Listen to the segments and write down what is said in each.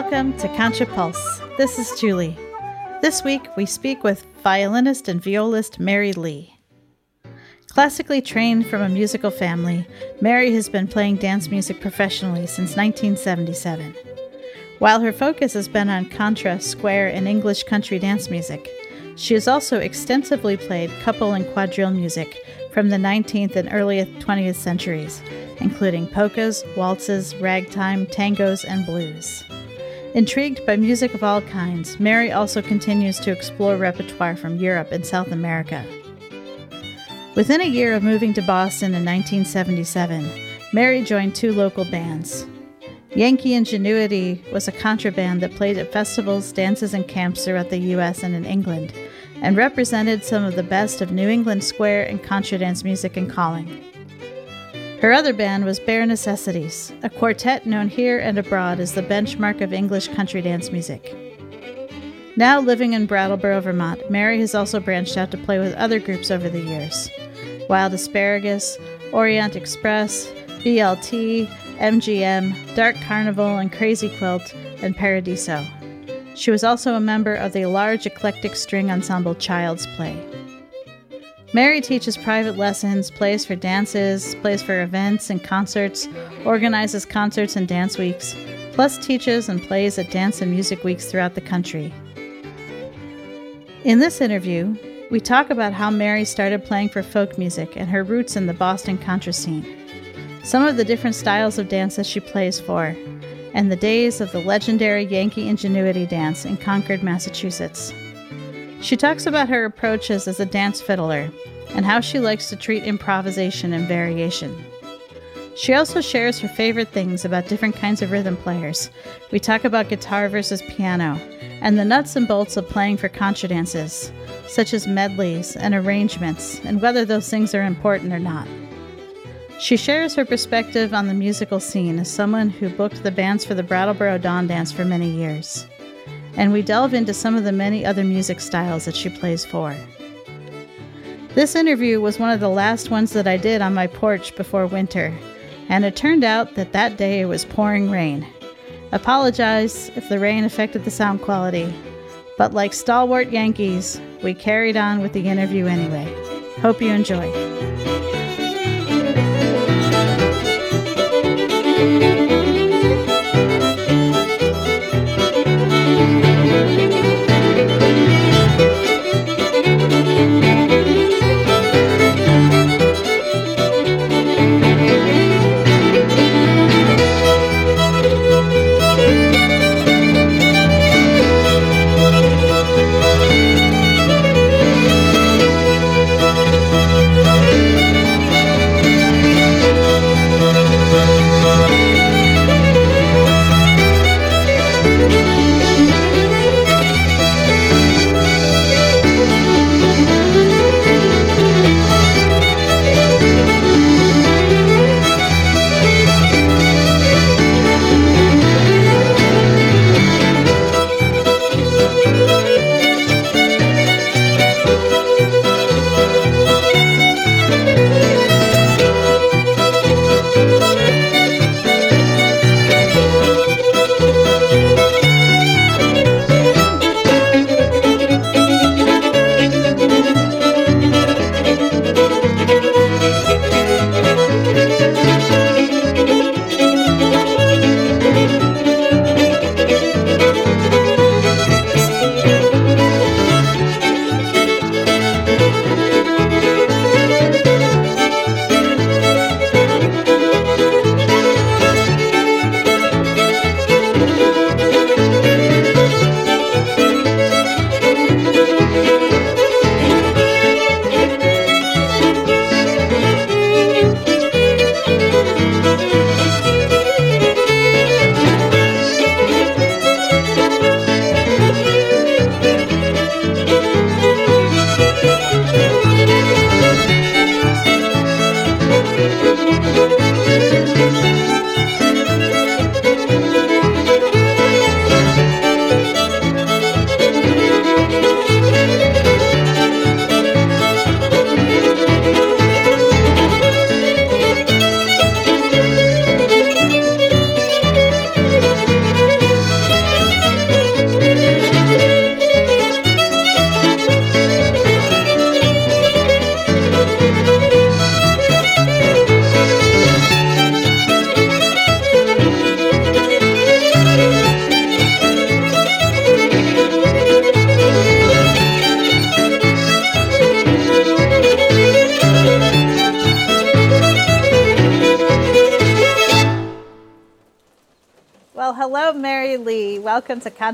Welcome to Contra Pulse. This is Julie. This week we speak with violinist and violist Mary Lee. Classically trained from a musical family, Mary has been playing dance music professionally since 1977. While her focus has been on contra, square, and English country dance music, she has also extensively played couple and quadrille music from the 19th and early 20th centuries, including polkas, waltzes, ragtime, tangos, and blues. Intrigued by music of all kinds, Mary also continues to explore repertoire from Europe and South America. Within a year of moving to Boston in 1977, Mary joined two local bands. Yankee Ingenuity was a contraband that played at festivals, dances, and camps throughout the U.S. and in England, and represented some of the best of New England square and contra dance music and calling. Her other band was Bare Necessities, a quartet known here and abroad as the benchmark of English country dance music. Now living in Brattleboro, Vermont, Mary has also branched out to play with other groups over the years Wild Asparagus, Orient Express, BLT, MGM, Dark Carnival, and Crazy Quilt, and Paradiso. She was also a member of the large eclectic string ensemble Child's Play. Mary teaches private lessons, plays for dances, plays for events and concerts, organizes concerts and dance weeks, plus teaches and plays at dance and music weeks throughout the country. In this interview, we talk about how Mary started playing for folk music and her roots in the Boston contra scene, some of the different styles of dance that she plays for, and the days of the legendary Yankee Ingenuity dance in Concord, Massachusetts. She talks about her approaches as a dance fiddler and how she likes to treat improvisation and variation. She also shares her favorite things about different kinds of rhythm players. We talk about guitar versus piano and the nuts and bolts of playing for contra dances, such as medleys and arrangements, and whether those things are important or not. She shares her perspective on the musical scene as someone who booked the bands for the Brattleboro Dawn Dance for many years and we delve into some of the many other music styles that she plays for. This interview was one of the last ones that I did on my porch before winter, and it turned out that that day it was pouring rain. Apologize if the rain affected the sound quality, but like stalwart Yankees, we carried on with the interview anyway. Hope you enjoy.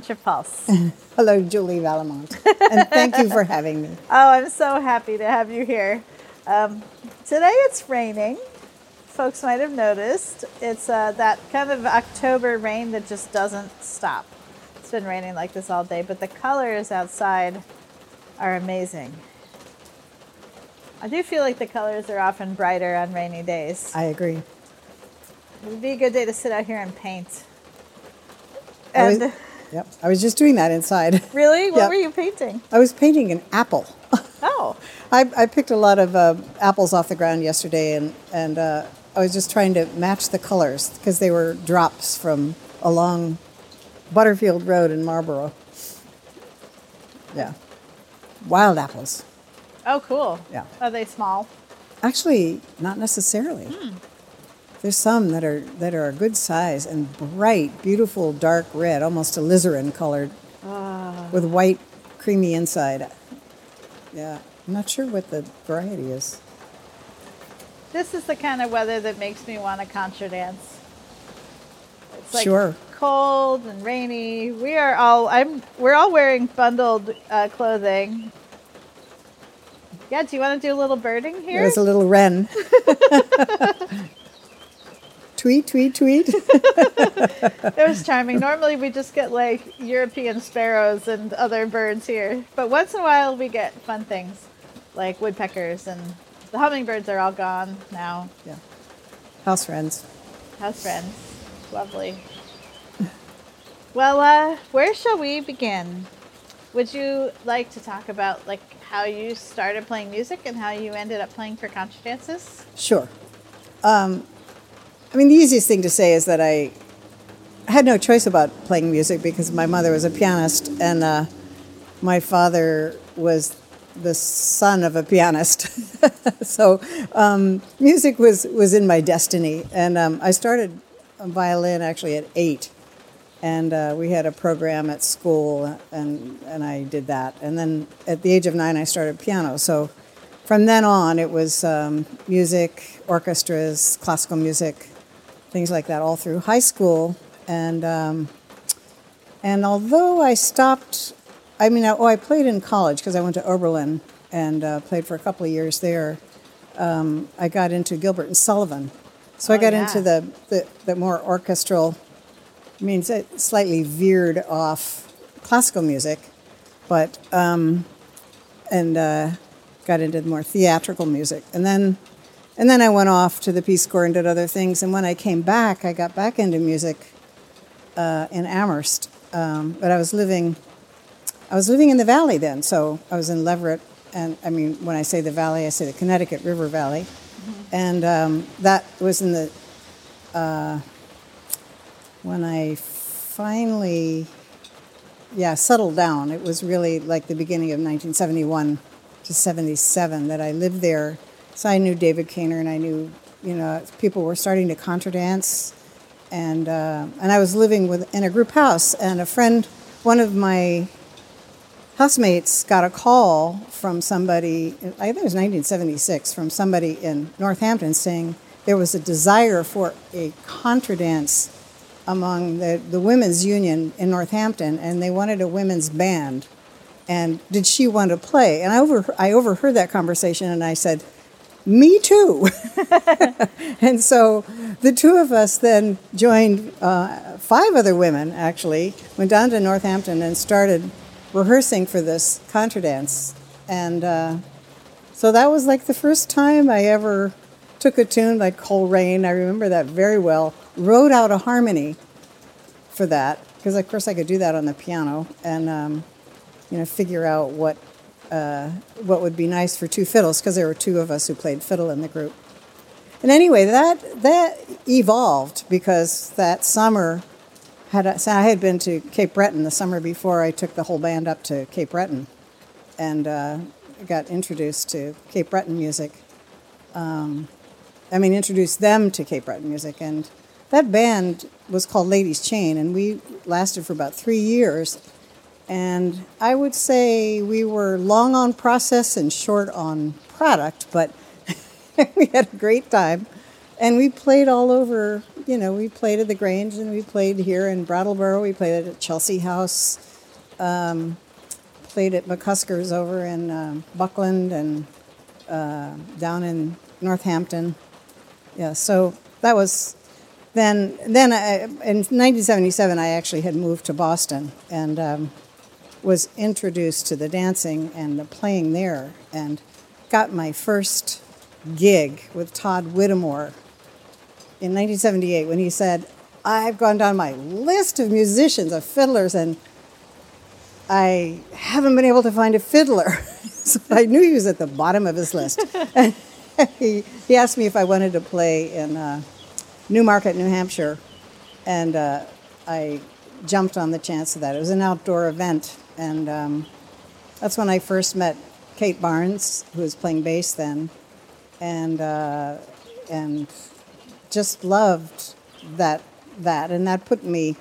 To Contrapulse. Hello, Julie Vallimont, and thank you for having me. Oh, I'm so happy to have you here. Um, today it's raining. Folks might have noticed. It's uh, that kind of October rain that just doesn't stop. It's been raining like this all day, but the colors outside are amazing. I do feel like the colors are often brighter on rainy days. I agree. It would be a good day to sit out here and paint. I was, And yep, I was just doing that inside. really, what Yep. were you painting? I was painting an apple. Oh, I, I picked a lot of uh, apples off the ground yesterday, and and uh, I was just trying to match the colors because they were drops from along Butterfield Road in Marlborough. Yeah, wild apples. oh, cool. Yeah. Are they small? Actually, not necessarily. There's some that are that are a good size and bright, beautiful dark red, almost alizarin colored, with white, creamy inside. Yeah, I'm not sure what the variety is. This is the kind of weather that makes me want to contra dance. It's like Sure. cold and rainy. We are all I'm we're all wearing bundled uh, clothing. Yeah, do you want to do a little birding here? There's a little wren. tweet, tweet, tweet. It was charming. Normally we just get like European sparrows and other birds here, but once in a while we get fun things like woodpeckers and the hummingbirds are all gone now. yeah. House friends. House friends. Lovely. Well, uh, where shall we begin? Would you like to talk about like how you started playing music and how you ended up playing for contra dances? Sure. Um, I mean, the easiest thing to say is that I had no choice about playing music because my mother was a pianist and uh, my father was the son of a pianist. so um, music was, was in my destiny. And um, I started violin actually at eight. And uh, we had a program at school, and, and I did that. And then at the age of nine, I started piano. So from then on, it was um, music, orchestras, classical music, things like that, all through high school. And um, and although I stopped, I mean, I, oh, I played in college because I went to Oberlin and uh, played for a couple of years there. Um, I got into Gilbert and Sullivan, so I Oh, got yeah. into the, the the more orchestral. I mean, it's slightly veered off classical music, but um, and uh, got into more theatrical music. And then, and then I went off to the Peace Corps and did other things. And when I came back, I got back into music uh, in Amherst. Um, but I was living, I was living in the valley then. So I was in Leverett, and I mean, when I say the valley, I say the Connecticut River Valley, and um, that was in the uh, when I finally yeah, settled down. It was really like the beginning of 1971 to 77 that I lived there. So I knew David Kaynor and I knew, you know, people were starting to contra dance. And, uh, and I was living with, in a group house, and a friend, one of my housemates, got a call from somebody, I think it was 1976, from somebody in Northampton saying there was a desire for a contra dance among the, the women's union in Northampton, and they wanted a women's band. And did she want to play? And I, over, I overheard that conversation, and I said, Me too. and so the two of us then joined uh, five other women, actually, went down to Northampton and started rehearsing for this contra dance. And uh, so that was like the first time I ever took a tune like Cold Rain. I remember that very well. Wrote out a harmony for that because, of course, I could do that on the piano and um, you know figure out what uh, what would be nice for two fiddles because there were two of us who played fiddle in the group. And anyway, that that evolved because that summer had so I had been to Cape Breton the summer before I took the whole band up to Cape Breton and uh, got introduced to Cape Breton music. Um, I mean, introduced them to Cape Breton music, and that band was called Ladies Chain, and we lasted for about three years. And I would say we were long on process and short on product, but we had a great time. and we played all over. You know, we played at the Grange, and we played here in Brattleboro. We played at Chelsea House. Um, played at McCusker's over in um, Buckland and uh, down in Northampton. Yeah, so that was then. Then I, in 1977, I actually had moved to Boston and um, was introduced to the dancing and the playing there, and got my first gig with Tod Whittemore in 1978 when he said, "I've gone down my list of musicians, of fiddlers, and." I haven't been able to find a fiddler. so I knew he was at the bottom of his list. he, he asked me if I wanted to play in uh, Newmarket, New Hampshire, and uh, I jumped on the chance of that. It was an outdoor event, and um, that's when I first met Kate Barnes, who was playing bass then, and uh, and just loved that that, and that put me,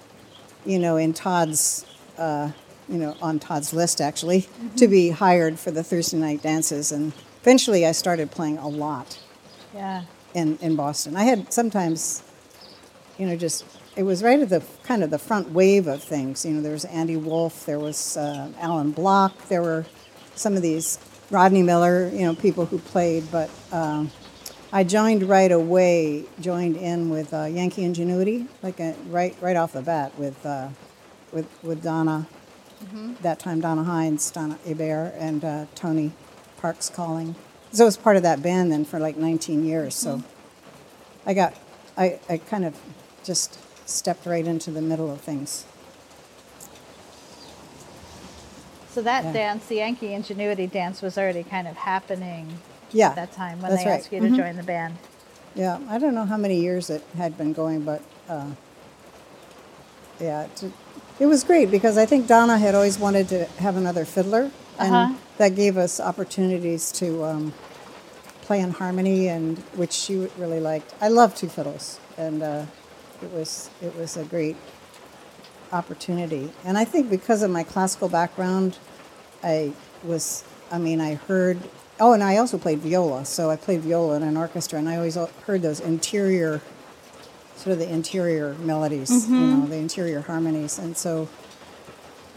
you know, in Tod's uh, you know, on Tod's list actually, mm-hmm. to be hired for the Thursday night dances. And eventually I started playing a lot. Yeah. In, in Boston. I had sometimes, you know, just, it was right at the kind of the front wave of things. You know, there was Andy Wolf, there was uh, Alan Block, there were some of these, Rodney Miller, you know, people who played, but um, I joined right away, joined in with uh, Yankee Ingenuity, like a, right right off the bat with, uh, with, with Donna Mm-hmm. That time, Donna Hines, Donna Hebert, and uh, Tony Parkes calling. So I was part of that band then for like 19 years. So mm-hmm. I got, I, I kind of just stepped right into the middle of things. So that yeah. dance, the Yankee Ingenuity dance, was already kind of happening yeah, at that time when they right. asked you to mm-hmm. join the band. Yeah, I don't know how many years it had been going, but uh, yeah, it was great because I think Donna had always wanted to have another fiddler, and uh-huh. that gave us opportunities to um, play in harmony, and which she really liked. I love two fiddles, and uh, it was it was a great opportunity. And I think because of my classical background, I was. I mean, I heard. Oh, and I also played viola, so I played viola in an orchestra, and I always heard those interior sort of the interior melodies, mm-hmm. you know, the interior harmonies. And so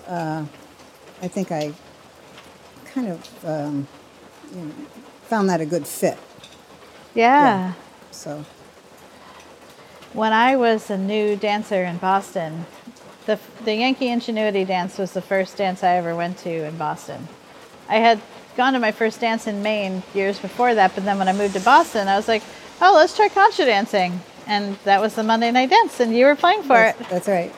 uh, I think I kind of um, you know, found that a good fit. Yeah. yeah. So when I was a new dancer in Boston, the, the Yankee Ingenuity dance was the first dance I ever went to in Boston. I had gone to my first dance in Maine years before that, but then when I moved to Boston, I was like, oh, let's try contra dancing and that was the Monday night dance, and you were playing for that's, it. That's right.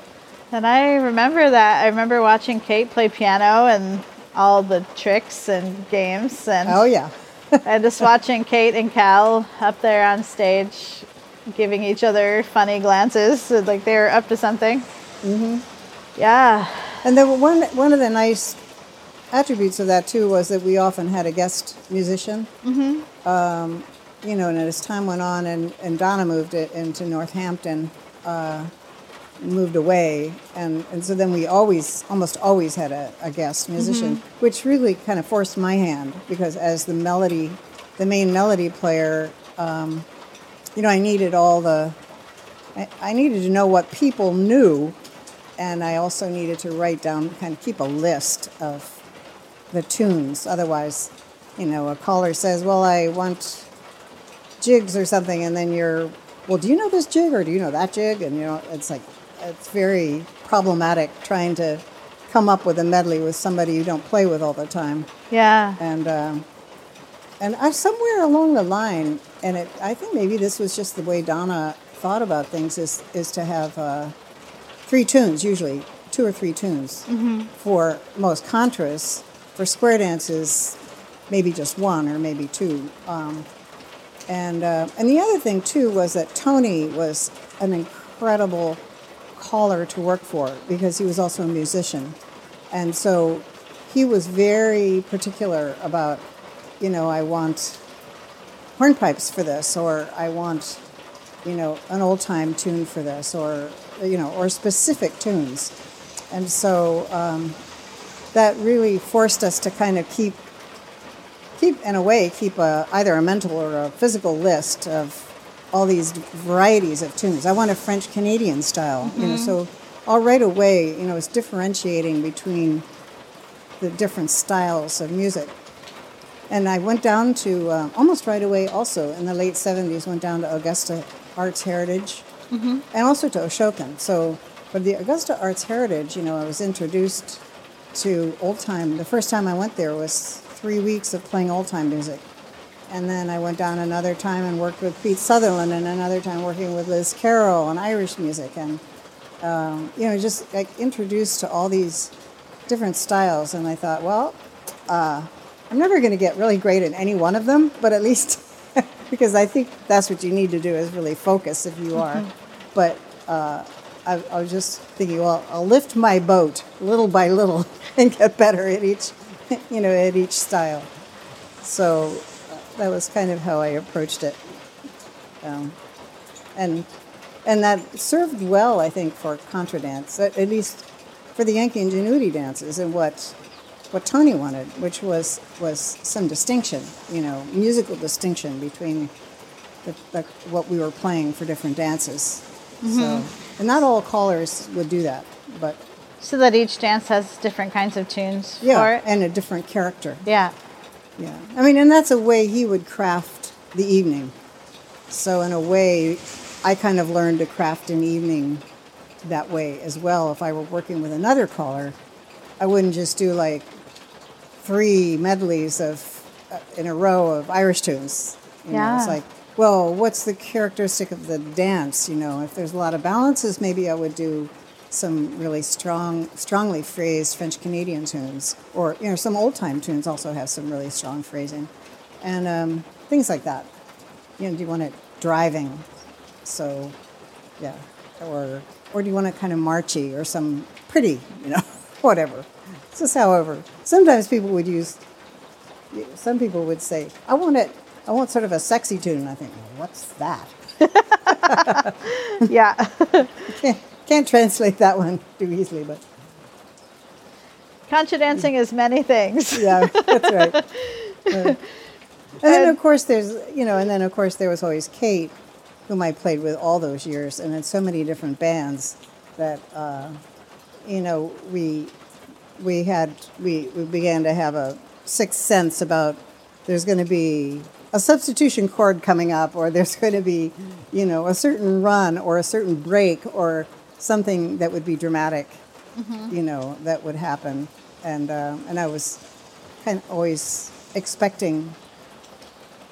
And I remember that. I remember watching Kate play piano and all the tricks and games, and oh yeah, and just watching Kate and Cal up there on stage, giving each other funny glances, like they were up to something. Mm-hmm. Yeah. And then one one of the nice attributes of that too was that we often had a guest musician. Mm-hmm. Um, you know, and as time went on, and, and Donna moved it into Northampton, uh, moved away, and, and so then we always, almost always had a, a guest musician, mm-hmm. which really kind of forced my hand because as the melody, the main melody player, um, you know, I needed all the, I, I needed to know what people knew, and I also needed to write down, kind of keep a list of the tunes. Otherwise, you know, a caller says, "Well, I want jigs or something, and then you're, well, do you know this jig or do you know that jig? And you know, it's like it's very problematic trying to come up with a medley with somebody you don't play with all the time. Yeah. And um, and I somewhere along the line, and it, I think maybe this was just the way Donna thought about things is is to have uh, three tunes usually two or three tunes mm-hmm. for most contras. For square dances, maybe just one or maybe two. Um, and uh, and the other thing too was that Tony was an incredible caller to work for because he was also a musician, and so he was very particular about, you know, I want hornpipes for this, or I want, you know, an old time tune for this, or you know, or specific tunes, and so um, that really forced us to kind of keep keep in a way keep a, either a mental or a physical list of all these varieties of tunes. I want a French Canadian style, you know. So all right away, you know, it's differentiating between the different styles of music. And I went down to uh, almost right away. Also in the late '70s, went down to Augusta Arts Heritage, and also to Ashokan. So for the Augusta Arts Heritage, you know, I was introduced to old time. The first time I went there was three weeks of playing old time music. And then I went down another time and worked with Pete Sutherland, and another time working with Liz Carroll on Irish music, and um, you know, just like introduced to all these different styles. And I thought, well, uh, I'm never going to get really great at any one of them, but at least because I think that's what you need to do is really focus if you are. But uh, I, I was just thinking, well, I'll lift my boat little by little and get better at each, you know, at each style. So uh, that was kind of how I approached it, um, and and that served well, I think, for contra dance, at, at least for the Yankee ingenuity dances, and what what Tony wanted, which was was some distinction, you know, musical distinction between the, the, what we were playing for different dances. So, mm-hmm. and not all callers would do that, but So that each dance has different kinds of tunes for yeah, it. and a different character. yeah. Yeah, I mean, and that's a way he would craft the evening. So in a way, I kind of learned to craft an evening that way as well. If I were working with another caller, I wouldn't just do like three medleys of uh, in a row of Irish tunes. You know, it's like, well, what's the characteristic of the dance? You know, if there's a lot of balances, maybe I would do some really strong, strongly phrased French Canadian tunes, or you know, some old time tunes also have some really strong phrasing, and um, things like that. You know, do you want it driving? So, yeah, or or do you want it kind of marchy or some pretty? You know, whatever. It's just however. Sometimes people would use. Some people would say, "I want it. I want sort of a sexy tune." And I think, well, what's that? Yeah. Can't, can't translate that one too easily, but Contra dancing is many things. yeah, that's right. Uh, and then of course there's you know, and then of course there was always Kate, whom I played with all those years, and in so many different bands that uh, you know we we had we, we began to have a sixth sense about there's going to be a substitution chord coming up, or there's going to be you know a certain run or a certain break or something that would be dramatic, you know, that would happen, and uh, and I was kind of always expecting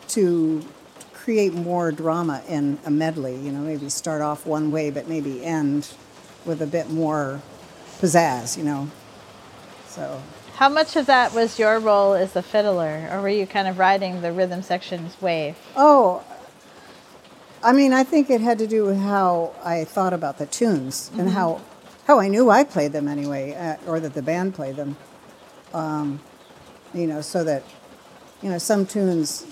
to create more drama in a medley. You know, maybe start off one way, but maybe end with a bit more pizzazz. You know, so How much of that was your role as the fiddler, or were you kind of riding the rhythm section's wave? oh. I mean, I think it had to do with how I thought about the tunes and how how I knew I played them anyway, uh, or that the band played them. Um, you know, so that you know some tunes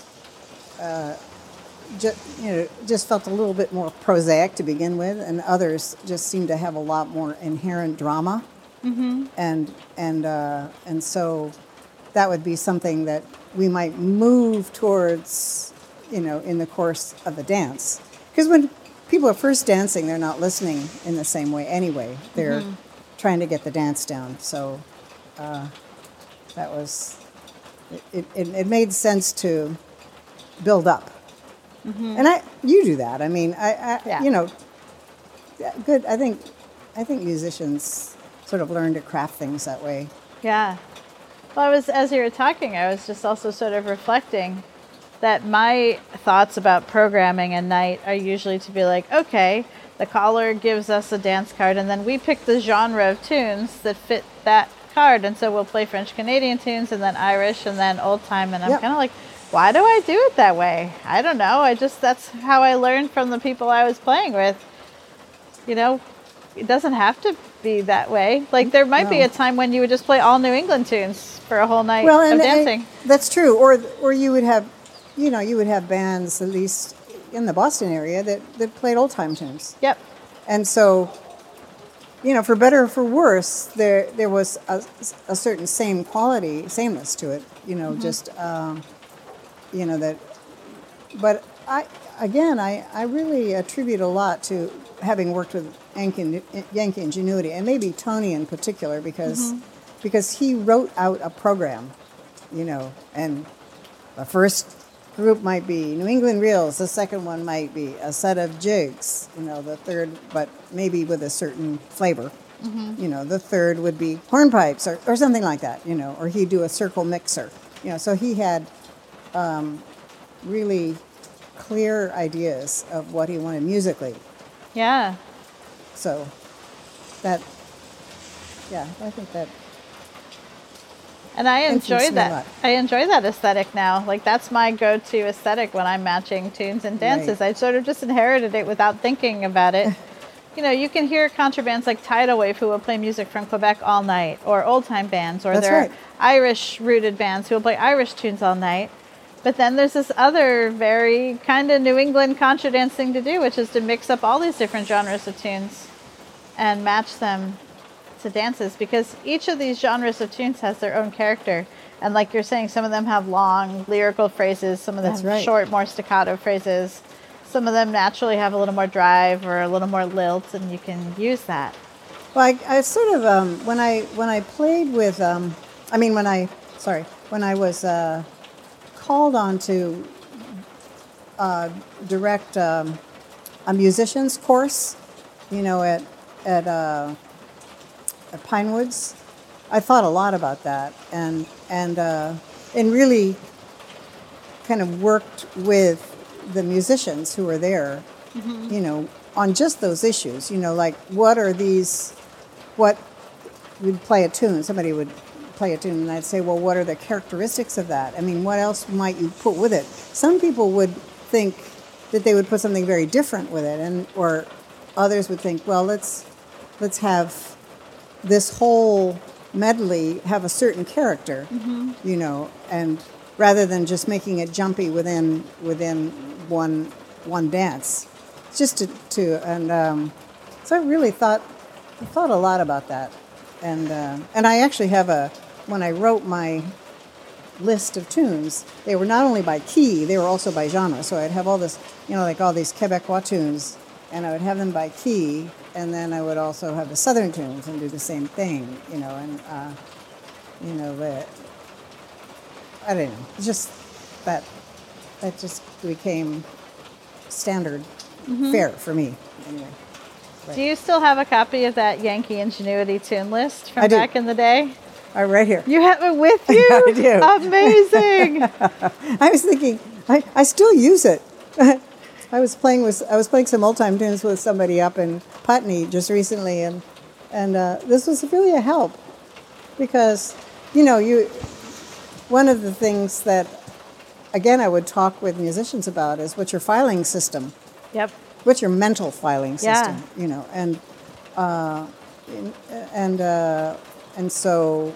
just you know just felt a little bit more prosaic to begin with, and others just seemed to have a lot more inherent drama, mm-hmm. and and uh, and so that would be something that we might move towards, you know, in the course of the dance, because when people are first dancing, they're not listening in the same way anyway. They're trying to get the dance down, so uh, that was it, it, it made sense to build up. And I, you do that. I mean, I, I Yeah. you know, good. I think, I think musicians sort of learn to craft things that way. Yeah. Well, I was as you were talking, I was just also sort of reflecting that my thoughts about programming a night are usually to be like, okay, the caller gives us a dance card, and then we pick the genre of tunes that fit that card, and so we'll play French Canadian tunes, and then Irish, and then old time, and I'm Yep. kind of like, why do I do it that way? I don't know. I just that's how I learned from the people I was playing with. You know, it doesn't have to be that way. Like there might be a time when you would just play all New England tunes for a whole night Well, of and dancing. I- that's true. Or, or you would have, you know, you would have bands at least in the Boston area that, that played old time tunes. yep. And so, you know, for better or for worse, there there was a, a certain same quality, sameness to it. You know, just um, you know that. But I again, I, I really attribute a lot to having worked with Yankee, Yankee Ingenuity, and maybe Tony in particular, because because he wrote out a program, you know, and the first group might be New England reels, the second one might be a set of jigs, you know, the third, but maybe with a certain flavor. You know, the third would be hornpipes or, or something like that, you know, or he'd do a circle mixer. You know, so he had um, really clear ideas of what he wanted musically. Yeah. So that, yeah, I think that And I enjoy that. I enjoy that aesthetic now. Like that's my go-to aesthetic when I'm matching tunes and dances. I sort of just inherited it without thinking about it. you know, you can hear contrabands like Tidal Wave who will play music from Quebec all night, or old-time bands, or That's there right. are Irish-rooted bands who will play Irish tunes all night. But then there's this other very kind of New England contra dance thing to do, which is to mix up all these different genres of tunes and match them to dances because each of these genres of tunes has their own character. And like you're saying, some of them have long lyrical phrases, some of them have right. short, more staccato phrases. Some of them naturally have a little more drive or a little more lilt, and you can use that. Well, I, I sort of um, when I when I played with, um, I mean when I sorry when I was uh, called on to uh, direct um, a musicians course, you know at at, uh, at Pinewoods, I thought a lot about that and and uh, and really kind of worked with the musicians who were there, you know, on just those issues. You know, like what are these? What we'd play a tune. Somebody would play a tune, and I'd say, well, what are the characteristics of that? I mean, what else might you put with it? Some people would think that they would put something very different with it, and or others would think, well, let's let's have this whole medley have a certain character, you know, and rather than just making it jumpy within within one one dance, just to, to and um, so I really thought I thought a lot about that, and uh, and I actually have a when I wrote my list of tunes, they were not only by key, they were also by genre. So I'd have all this, you know, like all these Quebecois tunes, and I would have them by key, and then I would also have the Southern tunes and do the same thing, you know, and uh, you know, I don't know, just that that just became standard fare for me anyway. Do you still have a copy of that Yankee Ingenuity tune list from I do. back in the day? Right, here. You have it with you? I do. Amazing. I was thinking, I, I still use it. I was playing with I was playing some old time tunes with somebody up in Putney just recently, and and uh, this was really a help because you know you one of the things that again I would talk with musicians about is what's your filing system, yep. what's your mental filing system? Yeah. system, you know, and uh, and uh, and so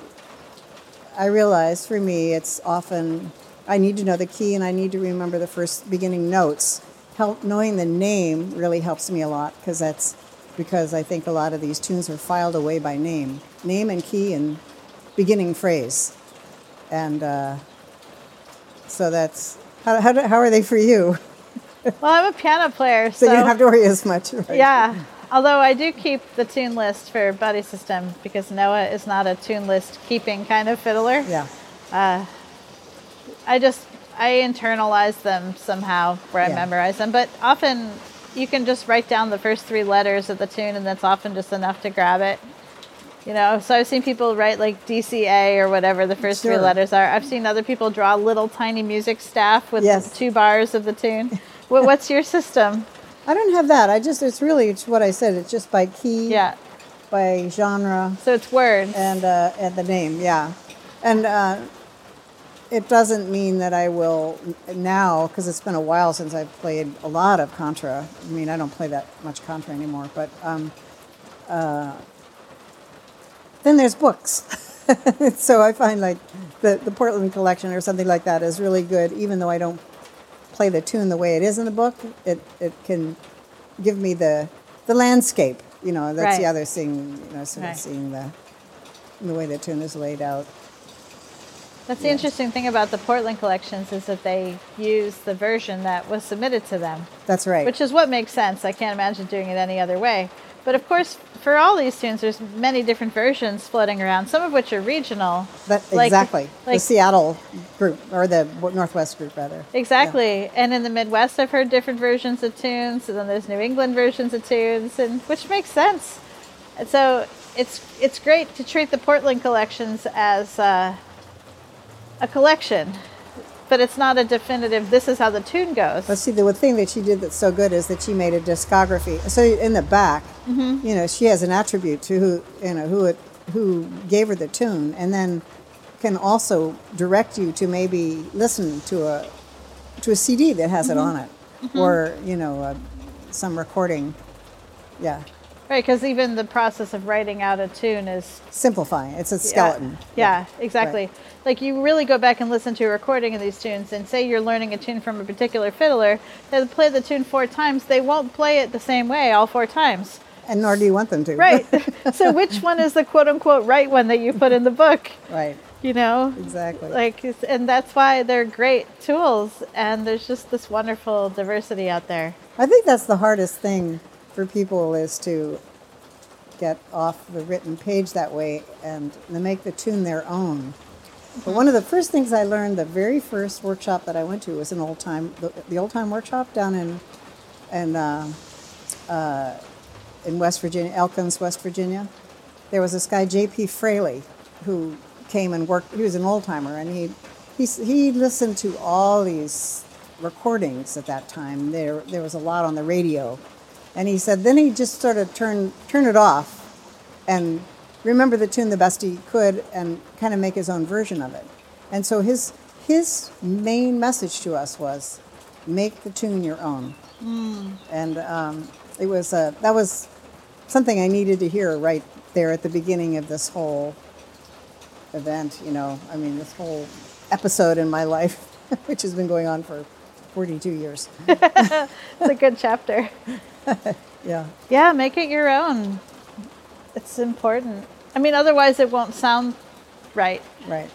I realize for me it's often I need to know the key and I need to remember the first beginning notes. Help knowing the name really helps me a lot because that's because I think a lot of these tunes are filed away by name, name and key and beginning phrase, and uh, so that's how, how, do- how are they for you? Well, I'm a piano player, So, so, you don't have to worry as much. Right? yeah. Although I do keep the tune list for Buddy System because Noah is not a tune list keeping kind of fiddler. Yeah. Uh, I just I internalize them somehow where I Yeah. memorize them. But often you can just write down the first three letters of the tune, and that's often just enough to grab it. You know, so I've seen people write like DCA or whatever the first three letters are. I've seen other people draw little tiny music staff with Yes. two bars of the tune. What's your system? I don't have that. I just it's really it's what I said. It's just by key, Yeah. by genre, So it's words. and uh, and the name. Yeah, and uh, it doesn't mean that I will now because it's been a while since I've played a lot of contra. I mean, I don't play that much contra anymore. But um, uh, then there's books. so I find like the the Portland collection or something like that is really good, even though I don't play the tune the way it is in the book. It it can give me the the landscape. You know, that's the other thing. You know, sort Right. of seeing the the way the tune is laid out. That's the interesting thing about the Portland collections is that they use the version that was submitted to them, That's right. which is what makes sense. I can't imagine doing it any other way. But of course, for all these tunes, there's many different versions floating around, some of which are regional. That, like- exactly. the Seattle group, or the Northwest group, rather. Exactly. And in the Midwest, I've heard different versions of tunes, and then there's New England versions of tunes, and which makes sense. And so it's it's great to treat the Portland collections as uh, a collection, but it's not a definitive. This is how the tune goes. But see, the thing that she did that's so good is that she made a discography. So in the back, Mm-hmm. you know, she has an attribute to who, you know, who it, who gave her the tune, and then can also direct you to maybe listen to a to a CD that has it Mm-hmm. on it, or you know, uh, some recording. Yeah, Right, because even the process of writing out a tune is simplifying. It's a skeleton. Yeah, yeah exactly. Right. Like you really go back and listen to a recording of these tunes, and say you're learning a tune from a particular fiddler, they'll play the tune four times. They won't play it the same way all four times. And nor do you want them to. Right. so which one is the quote unquote right one that you put in the book? right. You know, Exactly. like, and that's why they're great tools. And there's just this wonderful diversity out there. I think that's the hardest thing for people is to get off the written page that way and to make the tune their own. But one of the first things I learned, the very first workshop that I went to was an old time, the, the old time workshop down in, in, uh, uh, in West Virginia, Elkins, West Virginia. There was this guy, J.P. Fraley, who came and worked. He was an old timer, and he, he he listened to all these recordings at that time. There there was a lot on the radio, and he said then he just sort of turned turn it off, and remember the tune the best he could, and kind of make his own version of it. And so his his main message to us was, make the tune your own. And um, it was uh, that was something I needed to hear right there at the beginning of this whole event. You know, I mean, this whole episode in my life, which has been going on for 42 years. It's a good chapter. Yeah. Yeah, make it your own. It's important. I mean, otherwise it won't sound right. Right.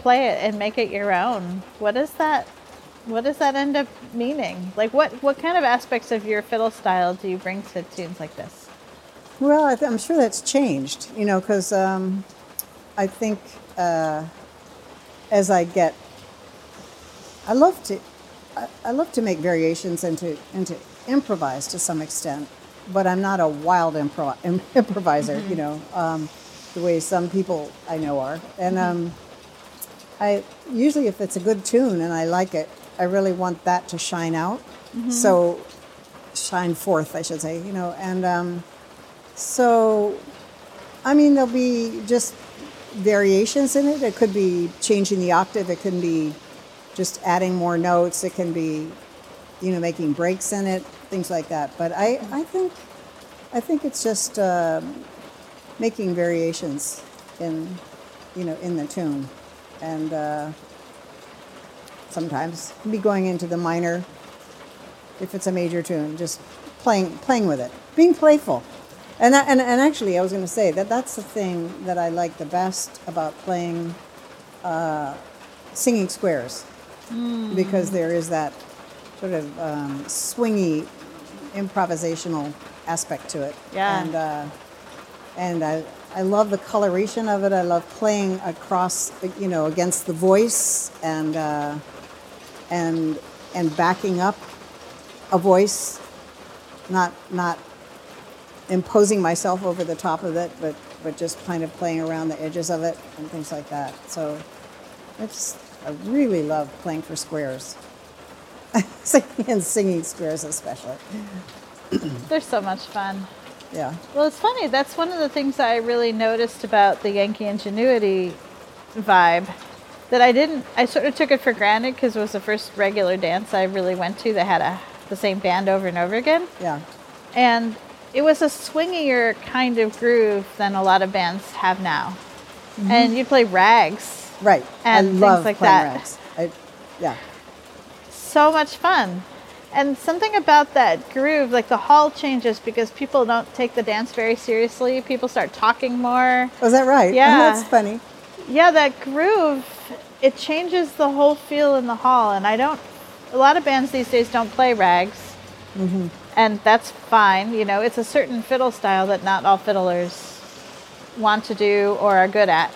Play it and make it your own, what is that? What does that end up meaning? Like, what what kind of aspects of your fiddle style do you bring to tunes like this? Well, I th- I'm sure that's changed, you know, because um, I think uh, as I get, I love to, I, I love to make variations and to and to improvise to some extent, but I'm not a wild impro- im- improviser, you know, um, the way some people I know are, and um, I usually if it's a good tune and I like it, I really want that to shine out, so shine forth, I should say, you know, and. Um, so, I mean, there'll be just variations in it. It could be changing the octave. It can be just adding more notes. It can be, you know, making breaks in it, things like that. But I, I think, I think it's just um making variations in, you know, in the tune, and uh, sometimes be going into the minor if it's a major tune, just playing playing with it, being playful. And, that, and, and actually, I was going to say that that's the thing that I like the best about playing uh, singing squares, because there is that sort of um, swingy, improvisational aspect to it. Yeah. And uh, and I I love the coloration of it. I love playing across, you know, against the voice and uh, and and backing up a voice, not not imposing myself over the top of it, but but just kind of playing around the edges of it and things like that. So I just I really love playing for squares, and singing squares especially. They're so much fun. Yeah. Well, it's funny. That's one of the things I really noticed about the Yankee Ingenuity vibe that I didn't. I sort of took it for granted because it was the first regular dance I really went to that had a the same band over and over again, Yeah. and it was a swingier kind of groove than a lot of bands have now. Mm-hmm. And you'd play rags, Right. And I things love like playing that. rags. I, yeah. so much fun. And something about that groove, like the hall changes because people don't take the dance very seriously. People start talking more. Oh, Was that right? Yeah. Oh, that's funny. Yeah, that groove, it changes the whole feel in the hall. And I don't, a lot of bands these days don't play rags. Mm-hmm. And that's fine. You know, it's a certain fiddle style that not all fiddlers want to do or are good at.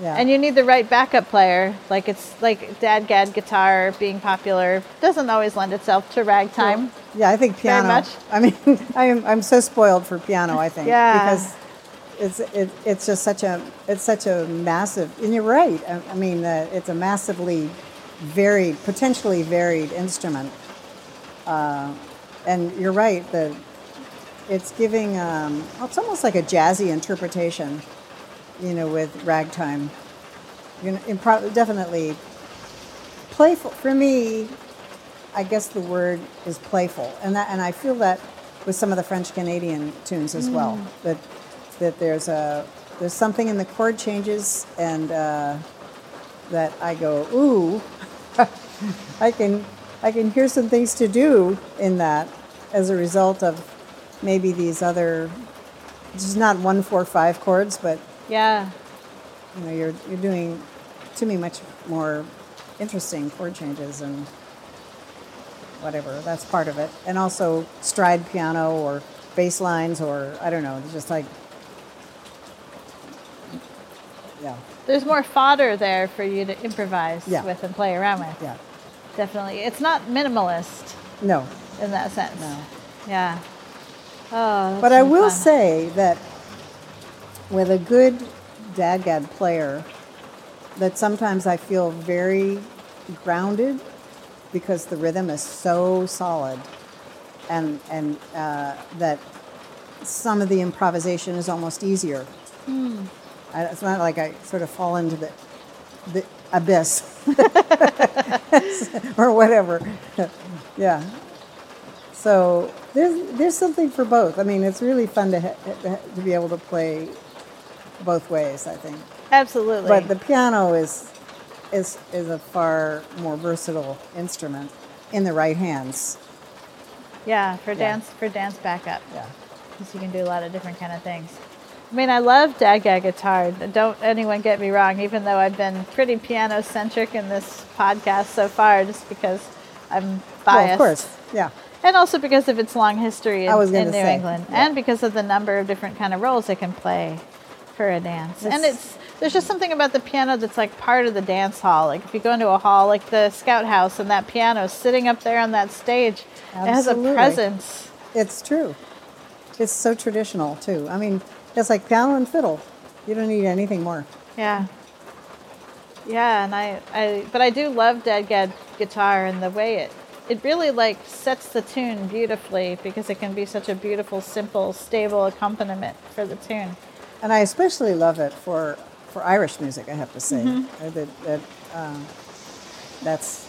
Yeah. And you need the right backup player. Like it's like dadgad guitar being popular doesn't always lend itself to ragtime. Yeah, I think Very piano. much. I mean, I am I'm so spoiled for piano. I think Yeah. because it's it, it's just such a it's such a massive. And you're right. I, I mean, uh, it's a massively varied, potentially varied instrument. Uh, and you're right. The it's giving um, it's almost like a jazzy interpretation. You know, with ragtime. You know, impro- definitely playful for me. I guess the word is playful, and that, and I feel that with some of the French Canadian tunes as well. That that there's a there's something in the chord changes, and uh, that I go, ooh, I can I can hear some things to do in that as a result of maybe these other, just not one four five chords, but Yeah. you know you're you're doing to me much more interesting chord changes and whatever that's part of it and also stride piano or bass lines or i don't know it's just like yeah There's more fodder there for you to improvise Yeah. with and play around with. yeah Definitely. It's not minimalist no in that sense. No. Yeah. Oh, but i will fun. say that with a good dadgad player that sometimes i feel very grounded because the rhythm is so solid and and uh, that some of the improvisation is almost easier. I, it's not like I sort of fall into the the abyss or whatever. yeah. So there's there's something for both. I mean, it's really fun to ha- to be able to play both ways. I think. Absolutely. But the piano is is is a far more versatile instrument in the right hands. yeah, for Yeah. dance for dance backup. Yeah. Because you can do a lot of different kind of things. I mean, I love DADGAD guitar. Don't anyone get me wrong, even though I've been pretty piano centric in this podcast so far, just because I'm oh, biased. Well, of course, yeah. And also because of its long history in, in New say, England, yeah. and because of the number of different kind of roles it can play for a dance. and It's- it's there's just something about the piano that's like part of the dance hall. Like if you go into a hall like the Scout House and that piano sitting up there on that stage, it has a presence. It's true. It's so traditional too. I mean, it's like piano and fiddle. You don't need anything more. Yeah. Yeah, and I, I but I do love DADGAD guitar and the way it it really like sets the tune beautifully because it can be such a beautiful, simple, stable accompaniment for the tune. And I especially love it for, for Irish music, I have to say. Uh, That, that, um, that's,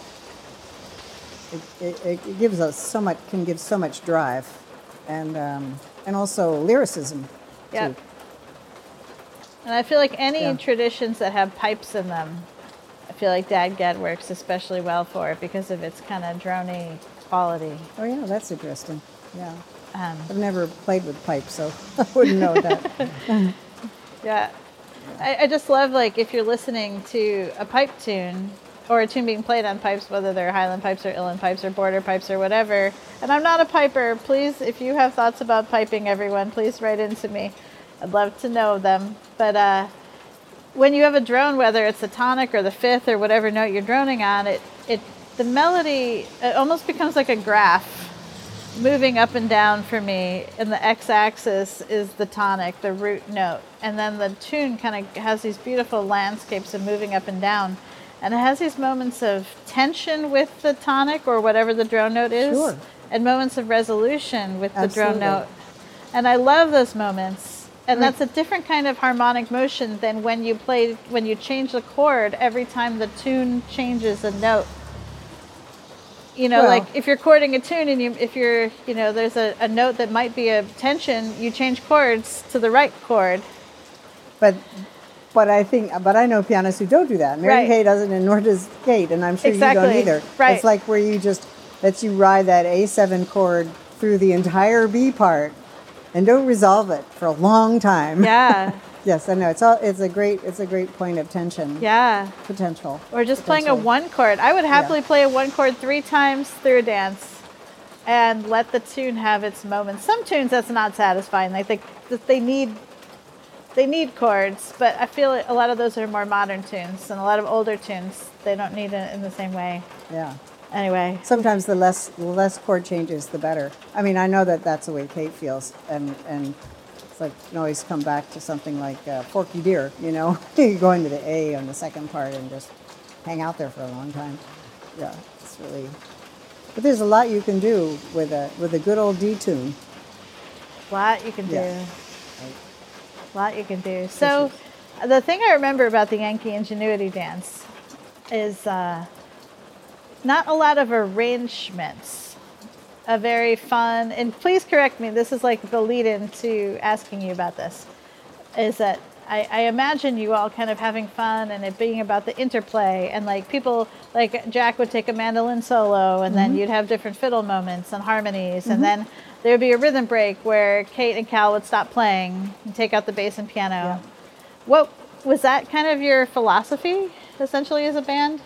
it, it, it gives us so much, can give so much drive and, um, and also lyricism. Yeah. Too. And I feel like any Yeah. traditions that have pipes in them, I feel like DADGAD works especially well for it because of its kind of drony quality. Oh, yeah, that's interesting. Yeah. Um, I've never played with pipes, so I wouldn't know that. Yeah. I, I just love like if you're listening to a pipe tune or a tune being played on pipes, whether they're Highland pipes or uilleann pipes or border pipes or whatever. And I'm not a piper. Please, if you have thoughts about piping, everyone, please write into me. I'd love to know them. But uh, when you have a drone, whether it's the tonic or the fifth or whatever note you're droning on, it it the melody it almost becomes like a graph moving up and down for me and the x-axis is the tonic the root note. And then the tune kind of has these beautiful landscapes of moving up and down. And it has these moments of tension with the tonic or whatever the drone note is Sure. and moments of resolution with the drone note. And i love those moments. And Right. that's a different kind of harmonic motion than when you play when you change the chord every time the tune changes a note you know, Well- like if you're chording a tune and you, if you're, you know, there's a, a note that might be a tension, you change chords to the right chord. But but I think but I know pianists who don't do that. Mary Right. Cay doesn't, and nor does Kate, and I'm sure you don't either. Right. It's like where you just lets you ride that A7 chord through the entire B part, and don't resolve it for a long time. Yeah, yes, I know. It's all. It's a great. It's a great point of tension. yeah. Potential. Or just playing a one chord. I would happily Yeah. play a one chord three times through a dance, and let the tune have its moments. Some tunes that's not satisfying. They think that they need. They need chords, but I feel like a lot of those are more modern tunes, and a lot of older tunes they don't need it in the same way. Yeah. Anyway, Sometimes the less the less chord changes, the better. I mean, I know that that's the way Kate feels, and and it's like you can always come back to something like uh, Porky Deer. You know, you go into the A on the second part and just hang out there for a long time. Yeah, it's really. But there's a lot you can do with a with a good old D tune. lot you can do. Yeah. lot you can do. So, the thing I remember about the Yankee Ingenuity dance is uh, not a lot of arrangements. A very fun, and please correct me, this is like the lead in to asking you about this. Is that I, I imagine you all kind of having fun and it being about the interplay, and like people, like Jack would take a mandolin solo, and then mm-hmm. you'd have different fiddle moments and harmonies, and mm-hmm. then there would be a rhythm break where Kate and Cal would stop playing and take out the bass and piano. Yeah. What was that kind of your philosophy essentially as a band?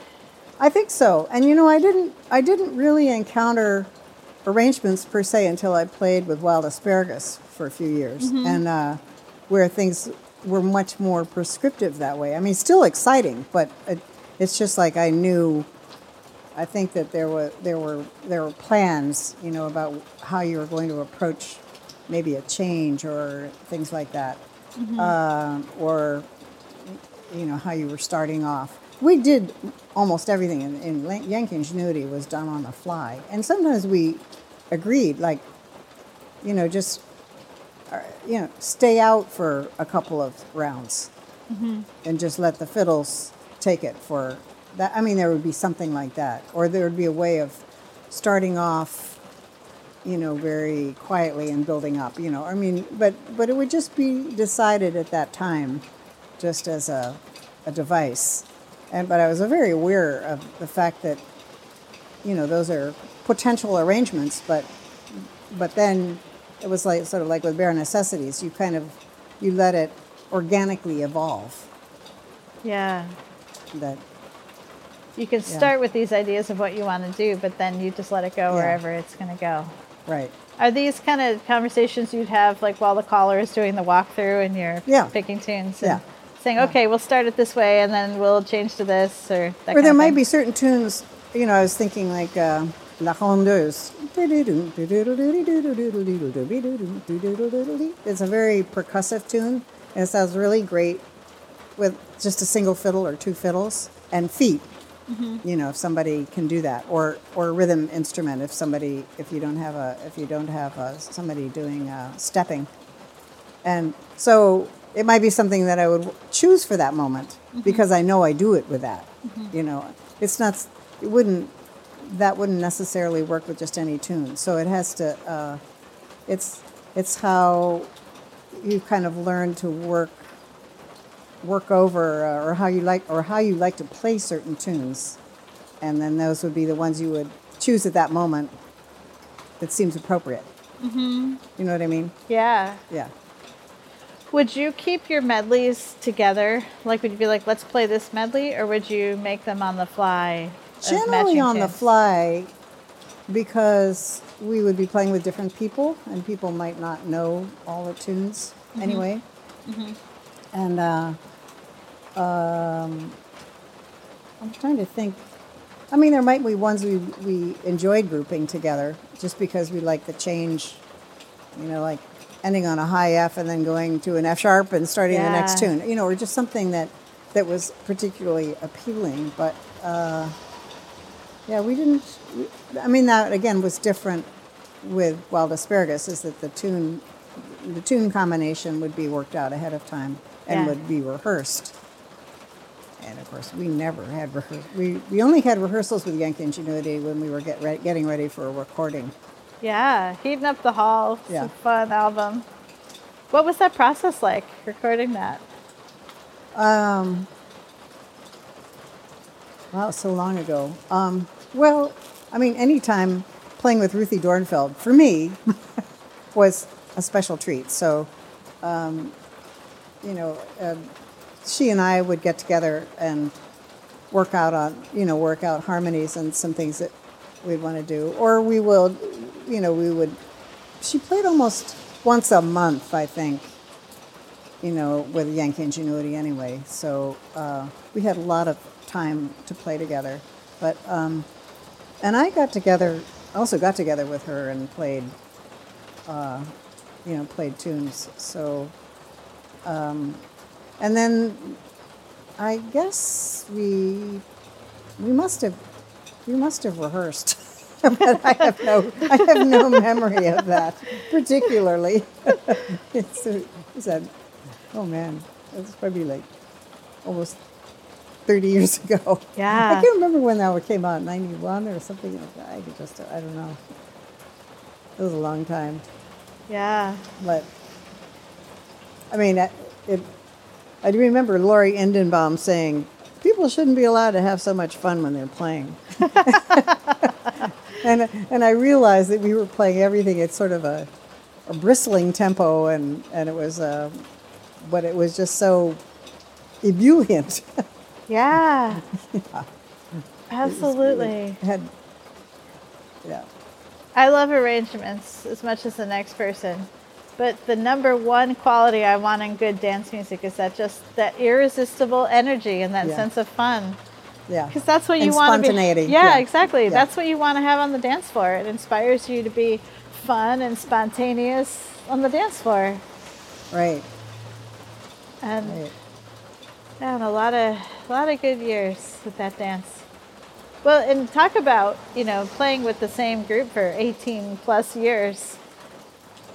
I think so. And you know, I didn't I didn't really encounter arrangements per se until I played with Wild Asparagus for a few years, and uh, where things were much more prescriptive that way. I mean, still exciting, but it, it's just like I knew. I think that there were there were there were plans, you know, about how you were going to approach maybe a change or things like that, uh, or you know how you were starting off. We did almost everything in, in Yankee Ingenuity was done on the fly, and sometimes we agreed, like, you know, just uh, you know, stay out for a couple of rounds, and just let the fiddles take it for that. I mean, there would be something like that, or there would be a way of starting off you know, very quietly and building up, you know. I mean, but but it would just be decided at that time, just as a, a device. And but I was very aware of the fact that, you know, those are potential arrangements, but but then it was like sort of like with bare necessities. You kind of you let it organically evolve. Yeah. That You can start with these ideas of what you want to do, but then you just let it go Yeah. wherever it's going to go. right. Are these kind of conversations you'd have like while the caller is doing the walkthrough and you're Yeah. picking tunes Yeah. Saying, okay, we'll start it this way and then we'll change to this or that or there might be certain tunes. You know, I was thinking like uh, La Rondeuse. It's a very percussive tune, and it sounds really great with just a single fiddle or two fiddles and feet. You know, if somebody can do that, or or a rhythm instrument, if somebody, if you don't have a, if you don't have a, somebody doing uh, stepping, and so it might be something that I would choose for that moment because I know I do it with that. You know, it's not, it wouldn't, that wouldn't necessarily work with just any tune. So it has to, uh, it's, it's how you kind of learn to work, work over, uh, or how you like, or how you like to play certain tunes, and then those would be the ones you would choose at that moment that seems appropriate. Mm-hmm. You know what I mean? Yeah. Yeah. Would you keep your medleys together? Like, would you be like, let's play this medley, or would you make them on the fly? Generally on the fly, because we would be playing with different people, and people might not know all the tunes Mm-hmm. anyway. And uh, um, I'm trying to think. I mean, there might be ones we we enjoyed grouping together, just because we like the change. You know, like ending on a high F and then going to an F sharp and starting the next tune. You know, or just something that that was particularly appealing. But uh, yeah, we didn't. We, I mean, that again was different with Wild Asparagus. Is that the tune, the tune combination would be worked out ahead of time and Yeah. would be rehearsed. And of course, we never had rehears. We we only had rehearsals with Yankee Ingenuity when we were get re- getting ready for a recording. Yeah, heating up the hall. It's Yeah. a fun album. What was that process like recording that? Um, wow, so long ago. Um, well, I mean, anytime playing with Ruthie Dornfeld for me was a special treat. So, um, you know, uh, she and I would get together and work out on, you know, work out harmonies and some things that we'd want to do. Or we will, you know, we would. She played almost once a month, I think you know, with Yankee Ingenuity anyway. So uh, we had a lot of time to play together. But um, and I got together, also got together with her and played, uh, you know, played tunes. So, um, and then I guess we we must have we must have rehearsed. but I have no I have no memory of that particularly. it's, it's a, oh man, that's probably like almost 30 years ago. Yeah. I can't remember when that came out, 91 or something like that. I could just, I don't know. It was a long time. Yeah. But, I mean, it, it, I do remember Laurie Endenbaum saying, people shouldn't be allowed to have so much fun when they're playing. And, and I realized that we were playing everything at sort of a, a bristling tempo, and, and it was, uh, but it was just so ebullient. Yeah. Absolutely. It had, yeah. I love arrangements as much as the next person. But the number one quality I want in good dance music is that just that irresistible energy and that Yeah. sense of fun. Yeah. Because that's what you And want to be. Yeah, yeah. exactly. Yeah. That's what you want to have on the dance floor. It inspires you to be fun and spontaneous on the dance floor. Right. And Right. yeah, and a lot of a lot of good years with that dance. Well, and talk about you know playing with the same group for 18 plus years.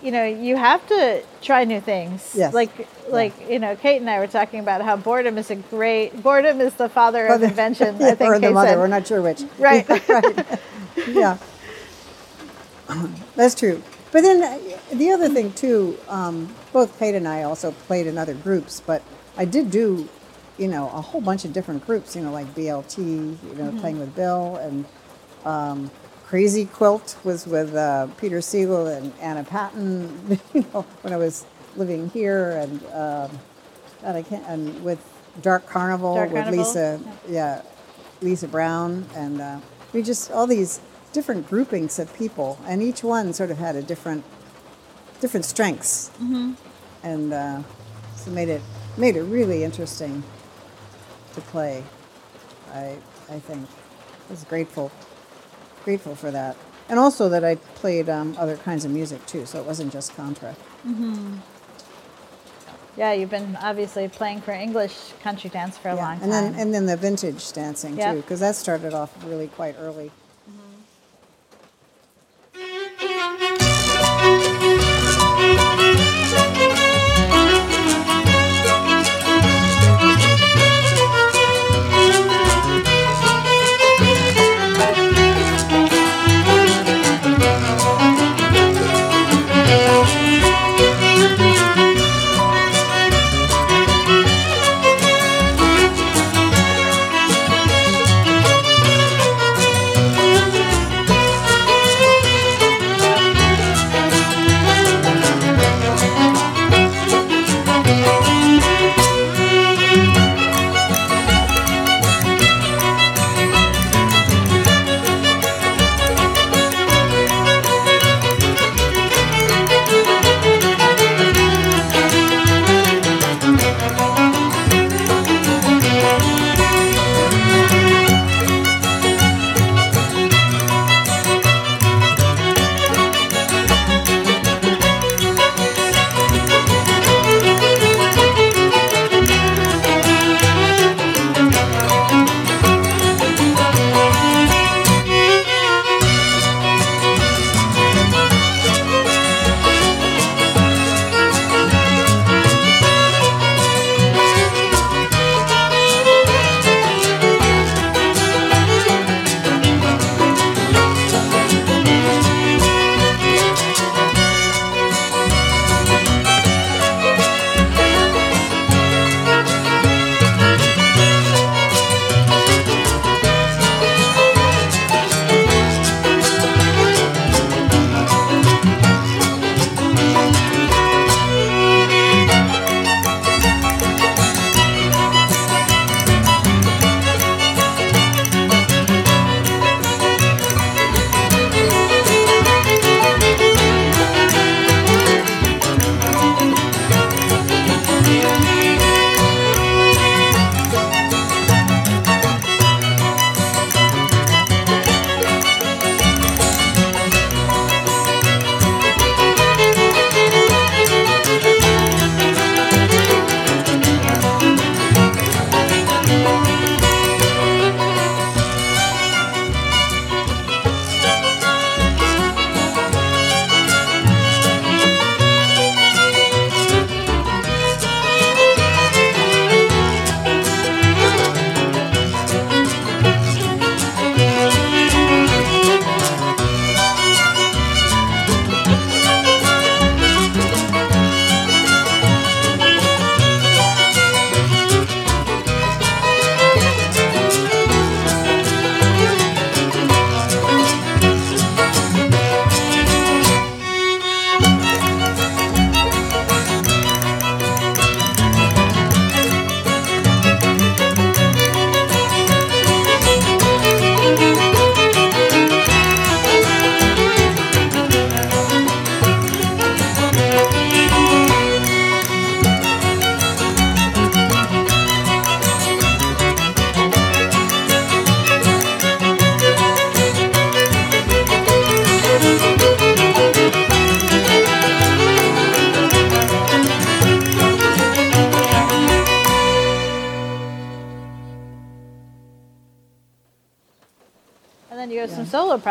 You know, you have to try new things. Yes. Like like you know, Kate and I were talking about how boredom is a great boredom is the father of invention. I think or the mother, said. we're not sure which. Right. right. Yeah. That's true. But then uh, the other thing too, um, both Kate and I also played in other groups, but I did do, you know, a whole bunch of different groups. You know, like BLT, you know, Mm-hmm. playing with Bill, and um, Crazy Quilt was with uh, Peter Siegel and Anna Patton. You know, when I was living here, and um, God, I can't, and with Dark Carnival Dark with Carnival, Lisa, yeah, Lisa Brown, and uh, we just all these different groupings of people, and each one sort of had a different different strengths, mm-hmm. and uh, so made it made it really interesting to play. I I think I was grateful grateful for that, and also that I played um, other kinds of music too, so it wasn't just contra. Yeah, you've been obviously playing for English country dance for a Yeah, long time. and then and then the vintage dancing Yep. too, because that started off really quite early.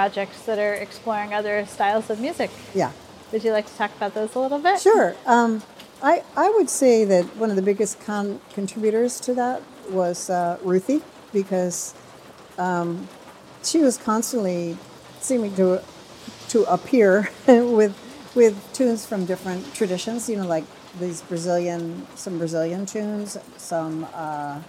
Projects that are exploring other styles of music. Yeah. Would you like to talk about those a little bit? Sure. Um, I, I would say that one of the biggest con- contributors to that was uh, Ruthie because um, she was constantly seeming to to appear with with tunes from different traditions. You know, like these Brazilian, some Brazilian tunes, some uh,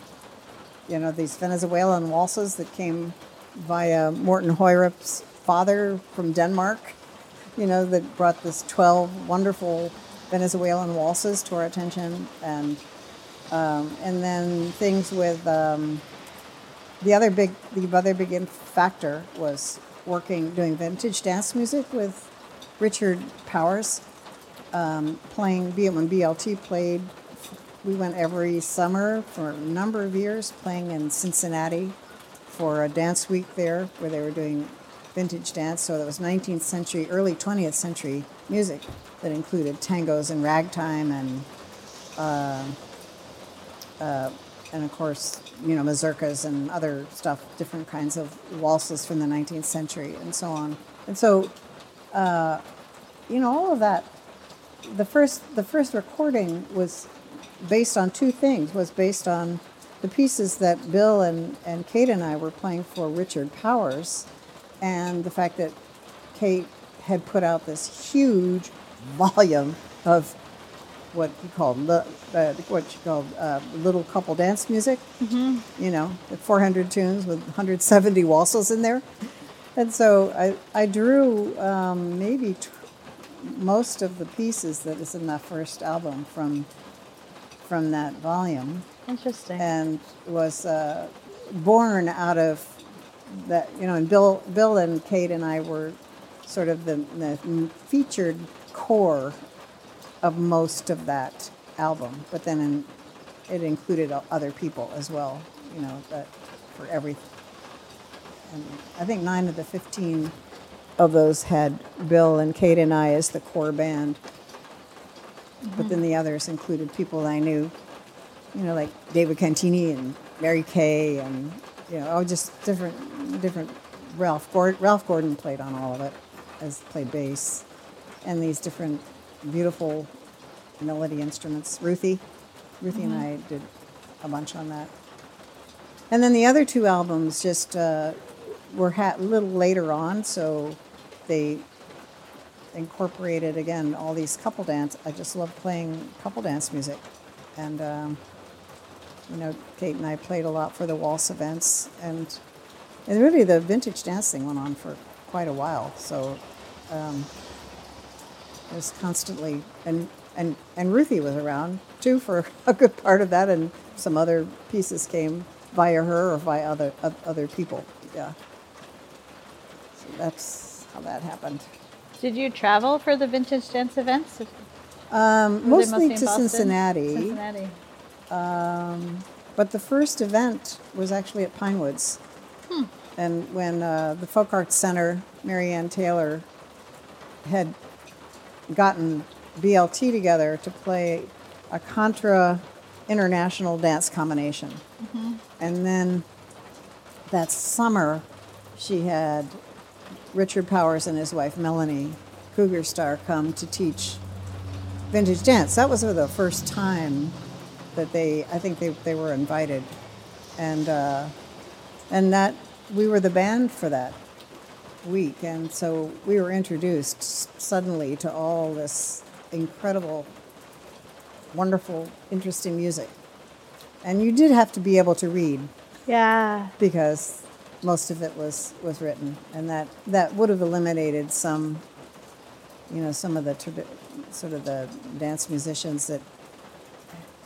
you know these Venezuelan waltzes that came via Morton Hoyrup's father from Denmark. You know, that brought this twelve wonderful Venezuelan waltzes to our attention, and um, and then things with um, the other big the other big factor was working doing vintage dance music with Richard Powers, um, playing when BLT played. We went every summer for a number of years, playing in Cincinnati for a dance week there, where they were doing vintage dance. So that was 19th century, early 20th century music that included tangos and ragtime and and of course, you know, mazurkas and other stuff, different kinds of waltzes from the 19th century and so on. And so, uh, you know, all of that. The first, the first recording was based on two things. Was based on the pieces that Bill and, and Kate and I were playing for Richard Powers, and the fact that Kate had put out this huge volume of what you called uh, what you called uh, little couple dance music. Mm-hmm. You know, 400 tunes with 170 waltzes in there, and so I I drew um, maybe t- most of the pieces that is in that first album from from that volume, Interesting. and was uh, born out of that. You know, and Bill Bill and Kate and I were sort of the, the featured core of most of that album, but then in, it included other people as well, you know, that for every. And I think nine of the 15 of those had Bill and Kate and I as the core band. But then mm-hmm. the others included people I knew, you know, like David Cantieni and Mary Cay and, you know, oh, just different, different. Ralph Gordon, Ralph Gordon played on all of it, as played bass, and these different beautiful melody instruments. Ruthie, Ruthie and I did a bunch on that. And then the other two albums just uh, were ha- a little later on, so they incorporated again all these couple dance. I just love playing couple dance music, and um, you know, Kate and I played a lot for the waltz events, and and really the vintage dance thing went on for quite a while. So um, it was constantly and and and Ruthie was around too for a good part of that, and some other pieces came via her or via other other people. Yeah. So that's how that happened. Did you travel for the vintage dance events? Um, they mostly to Boston? Cincinnati, Cincinnati. but the first event was actually at Pinewoods. Hmm. And when uh, the Folk Arts Center, Marianne Taylor, had gotten BLT together to play a contra international dance combination. Mm-hmm. And then that summer, she had Richard Powers and his wife Melanie Cougar Star come to teach vintage dance. That was the first time that they, I think they, they were invited. And, uh, and that, we were the band for that week. And so we were introduced suddenly to all this incredible, wonderful, interesting music. And you did have to be able to read Yeah. because most of it was, was written, and that, that would have eliminated some, you know, some of the sort of the dance musicians that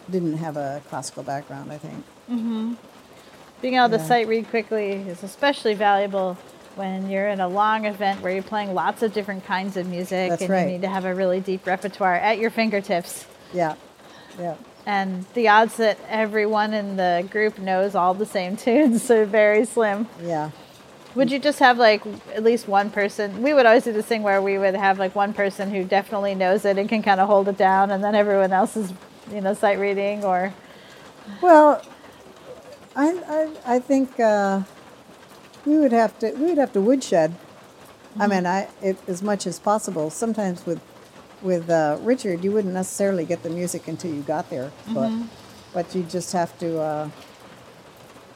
didn't have a classical background. I think. Mm-hmm. Being able to sight read quickly is especially valuable when you're in a long event where you're playing lots of different kinds of music That's and right. you need to have a really deep repertoire at your fingertips. Yeah, yeah, And the odds that everyone in the group knows all the same tunes are very slim. yeah. Would you just have like at least one person? We would always do this thing where we would have like one person who definitely knows it and can kind of hold it down, and then everyone else is, you know, sight reading or. Well, I I, I think uh, we would have to we would have to woodshed. I mean, I it, as much as possible. Sometimes with with uh, Richard, you wouldn't necessarily get the music until you got there, but but you just have to uh,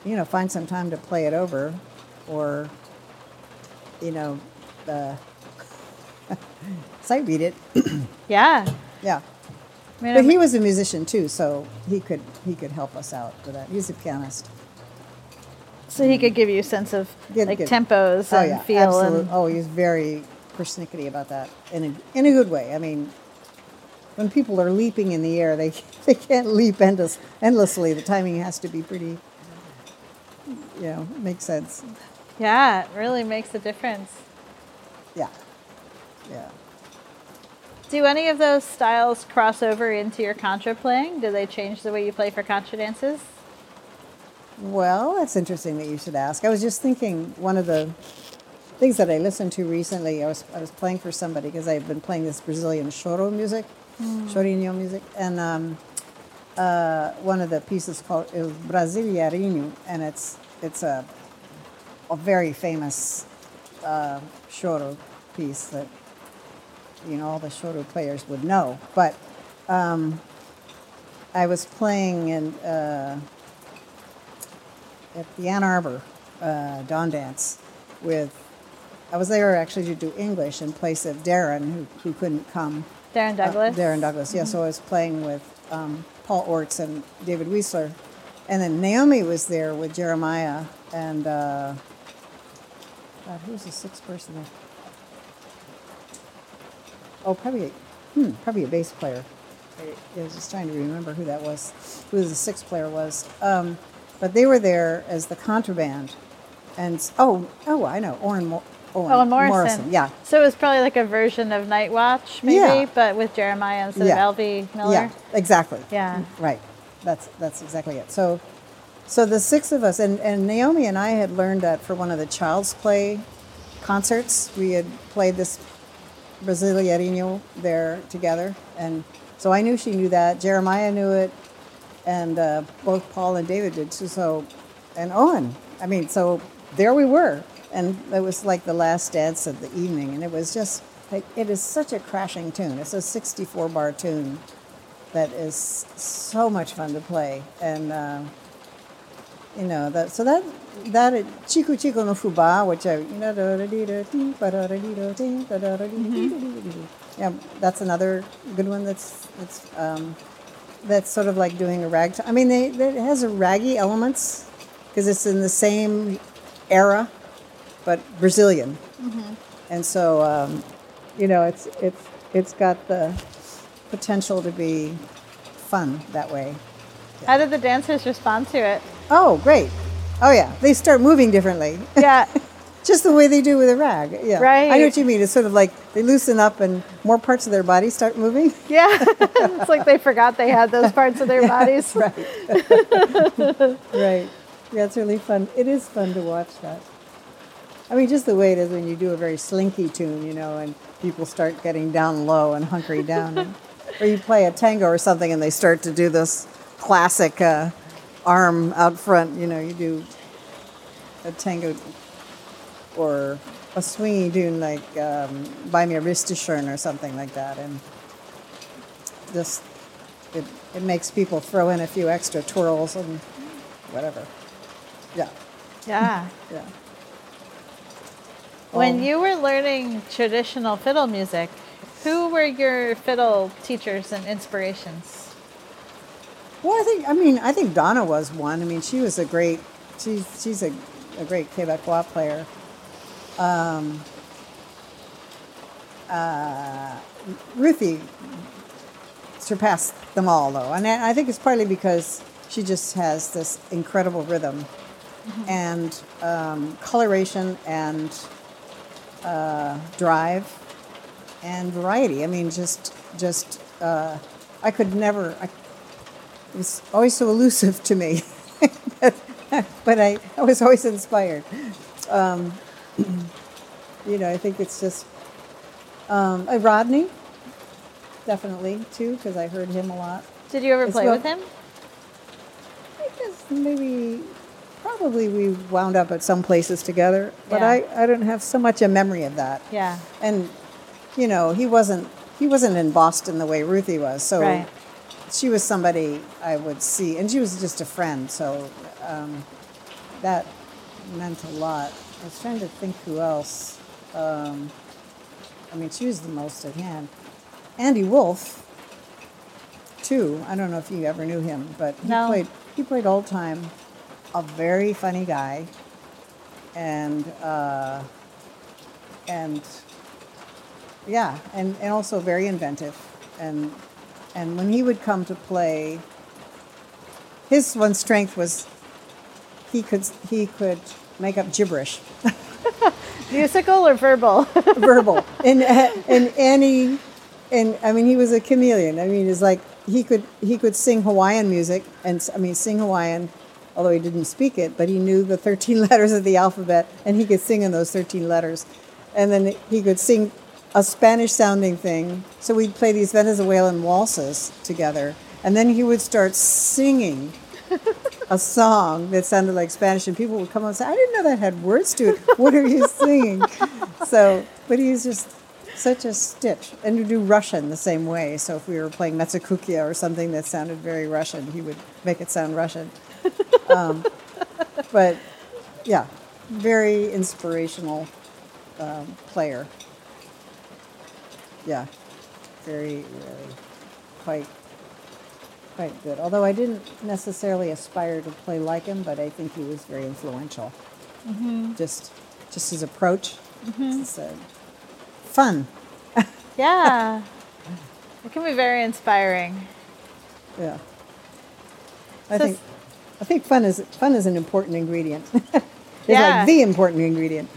you know find some time to play it over, or you know, uh, sight read it. Yeah. yeah. I mean, But I'm- he was a musician too, so he could he could help us out with that. He's a pianist. so he could give you a sense of Good, like good. tempos Oh and yeah, feel absolutely. and Oh, he's very persnickety about that in a in a good way. I mean, when people are leaping in the air, they they can't leap endless, endlessly. The timing has to be pretty, you know, makes sense. Yeah, it really makes a difference. Yeah, yeah. Do any of those styles cross over into your contra playing? Do they change the way you play for contra dances? Well, that's interesting that you should ask. I was just thinking one of the things that I listened to recently. I was I was playing for somebody because I've been playing this Brazilian choro music, chorinho music, and um, uh, one of the pieces called is Brasileirinho, and it's it's a a very famous uh, choro piece that you know all the choro players would know. But um, I was playing in. Uh, at the Ann Arbor uh, Dawn Dance with, I was there actually to do English in place of Daron, who, who couldn't come. Daron Uh, Douglas? Daron Douglas, yeah. So I was playing with um, Paul Oorts and David Wiesler. And then Naomi was there with Jeremiah and, uh, God, who was the sixth person there? Oh, probably, a, hmm, probably a bass player. I, I was just trying to remember who that was, who the sixth player was. Um, but they were there as the contraband. And, oh, oh, I know, Mo- Owen, Owen Morrison. Yeah, So it was probably like a version of Night Watch, maybe, Yeah. but with Jeremiah instead Yeah. of Elvie Miller. Yeah, exactly. Yeah. Right. That's that's exactly it. So, so the six of us, and, and Naomi and I had learned that for one of the Child's Play concerts, we had played this Brasileirinho there together, and so I knew she knew that. Jeremiah knew it, and uh, both Paul and David did too. So, and Owen. I mean, so there we were, and it was like the last dance of the evening, and it was just like it is such a crashing tune. It's a 64 bar tune that is so much fun to play, and uh, you know that. So that that is Tico Tico no Fubá, which I you know yeah, that's another good one. That's that's um, that's sort of like doing a ragtime. I mean, they, it has a raggy elements because it's in the same era, but Brazilian, and so um, you know it's it's it's got the potential to be fun that way. How did the dancers respond to it? Oh, great! Oh yeah, they start moving differently. Yeah. Just the way they do with a rag. Yeah. Right. I know what you mean. It's sort of like they loosen up and more parts of their body start moving. yeah. it's like they forgot they had those parts of their bodies. right. right. Yeah, it's really fun. It is fun to watch that. I mean, just the way it is when you do a very slinky tune, you know, and people start getting down low and hunkering down. and, or you play a tango or something and they start to do this classic uh, arm out front, you know, you do a tango or a swingy tune like um, Bei Mir Bist Du Schön or something like that. And just, it, it makes people throw in a few extra twirls and whatever. Yeah, Yeah. yeah. When Um, you were learning traditional fiddle music, who were your fiddle teachers and inspirations? Well, I think I mean I think Donna was one. I mean, she was a great she's she's a, a great Quebecois player. Um, uh, Ruthie surpassed them all, though, and I think it's partly because she just has this incredible rhythm and um, coloration and uh, drive and variety. I mean, just just uh, I could never. I, it was always so elusive to me, but, but I, I was always inspired. Um, you know, I think it's just um, uh, Rodney, definitely too, because I heard him a lot. Did you ever play well. with him? I guess maybe, probably we wound up at some places together, but Yeah. I, I don't have so much a memory of that. Yeah. And, you know, he wasn't he wasn't in Boston the way Ruthie was, so Right. She was somebody I would see, and she was just a friend, so um, that meant a lot. I was trying to think who else. Um, I mean, she was the most at hand. Andy Wolf, too. I don't know if you ever knew him, but he No. played he played old time. A very funny guy, and uh, and yeah, and, and also very inventive and And when he would come to play, his one strength was he could he could make up gibberish, Musical or verbal? verbal, in in any, and I mean he was a chameleon. I mean it's like he could he could sing Hawaiian music and I mean sing Hawaiian, although he didn't speak it, but he knew the thirteen letters of the alphabet and he could sing in those thirteen letters, and then he could sing a Spanish sounding thing. So we'd play these Venezuelan waltzes together, and then he would start singing a song that sounded like Spanish, and people would come up and say, "I didn't know that had words to it. What are you singing?" So, but he's just such a stitch, and to do Russian the same way. So if we were playing Metsukukia or something that sounded very Russian, he would make it sound Russian. Um, but yeah, very inspirational um, player. Yeah, very, very quite quite good. Although I didn't necessarily aspire to play like him, but I think he was very influential. Just, just his approach, just, uh, fun. yeah. It can be very inspiring. Yeah. I So think, I think fun is fun is an important ingredient. it's Yeah. like the important ingredient.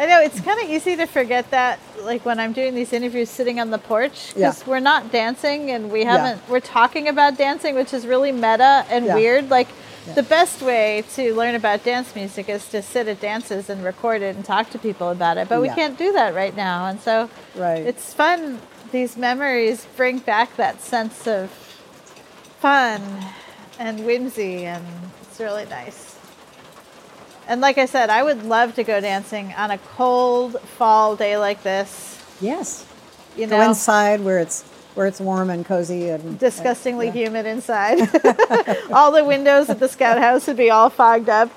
I know it's kind of easy to forget that, like when I'm doing these interviews sitting on the porch, because Yeah. we're not dancing and we haven't, we're talking about dancing, which is really meta and Yeah. weird. Like, Yeah. the best way to learn about dance music is to sit at dances and record it and talk to people about it. But we can't do that right now. And so Right. it's fun. These memories bring back that sense of fun and whimsy, and it's really nice. And like I said, I would love to go dancing on a cold fall day like this. Yes. You Go know, inside where it's where it's warm and cozy and disgustingly yeah. humid inside. all the windows at the scout house would be all fogged up.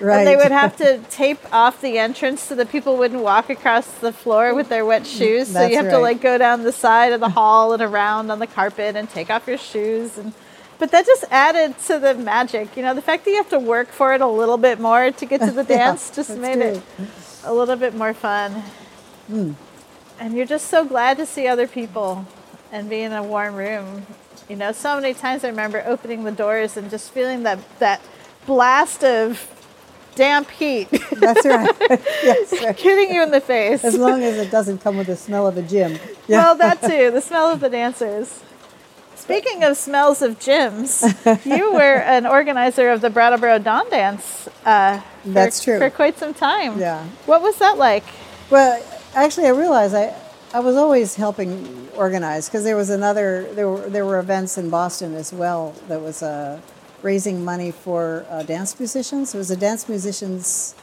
And they would have to tape off the entrance so that people wouldn't walk across the floor with their wet shoes. so you have to like go down the side of the hall and around on the carpet and take off your shoes and but that just added to the magic. You know, the fact that you have to work for it a little bit more to get to the Yeah, dance just that's made it a little bit more fun. Hmm. And you're just so glad to see other people and be in a warm room. You know, so many times I remember opening the doors and just feeling that that blast of damp heat That's right. yes. hitting you in the face. As long as it doesn't come with the smell of a gym. Yeah. Well, that too, the smell of the dancers. Speaking of smells of gyms, you were an organizer of the Brattleboro Dawn Dance. Uh, for, That's true. For quite some time. Yeah. What was that like? Well, actually, I realized I, I was always helping organize because there was another there were there were events in Boston as well that was uh, raising money for uh, dance musicians. It was a dance musicians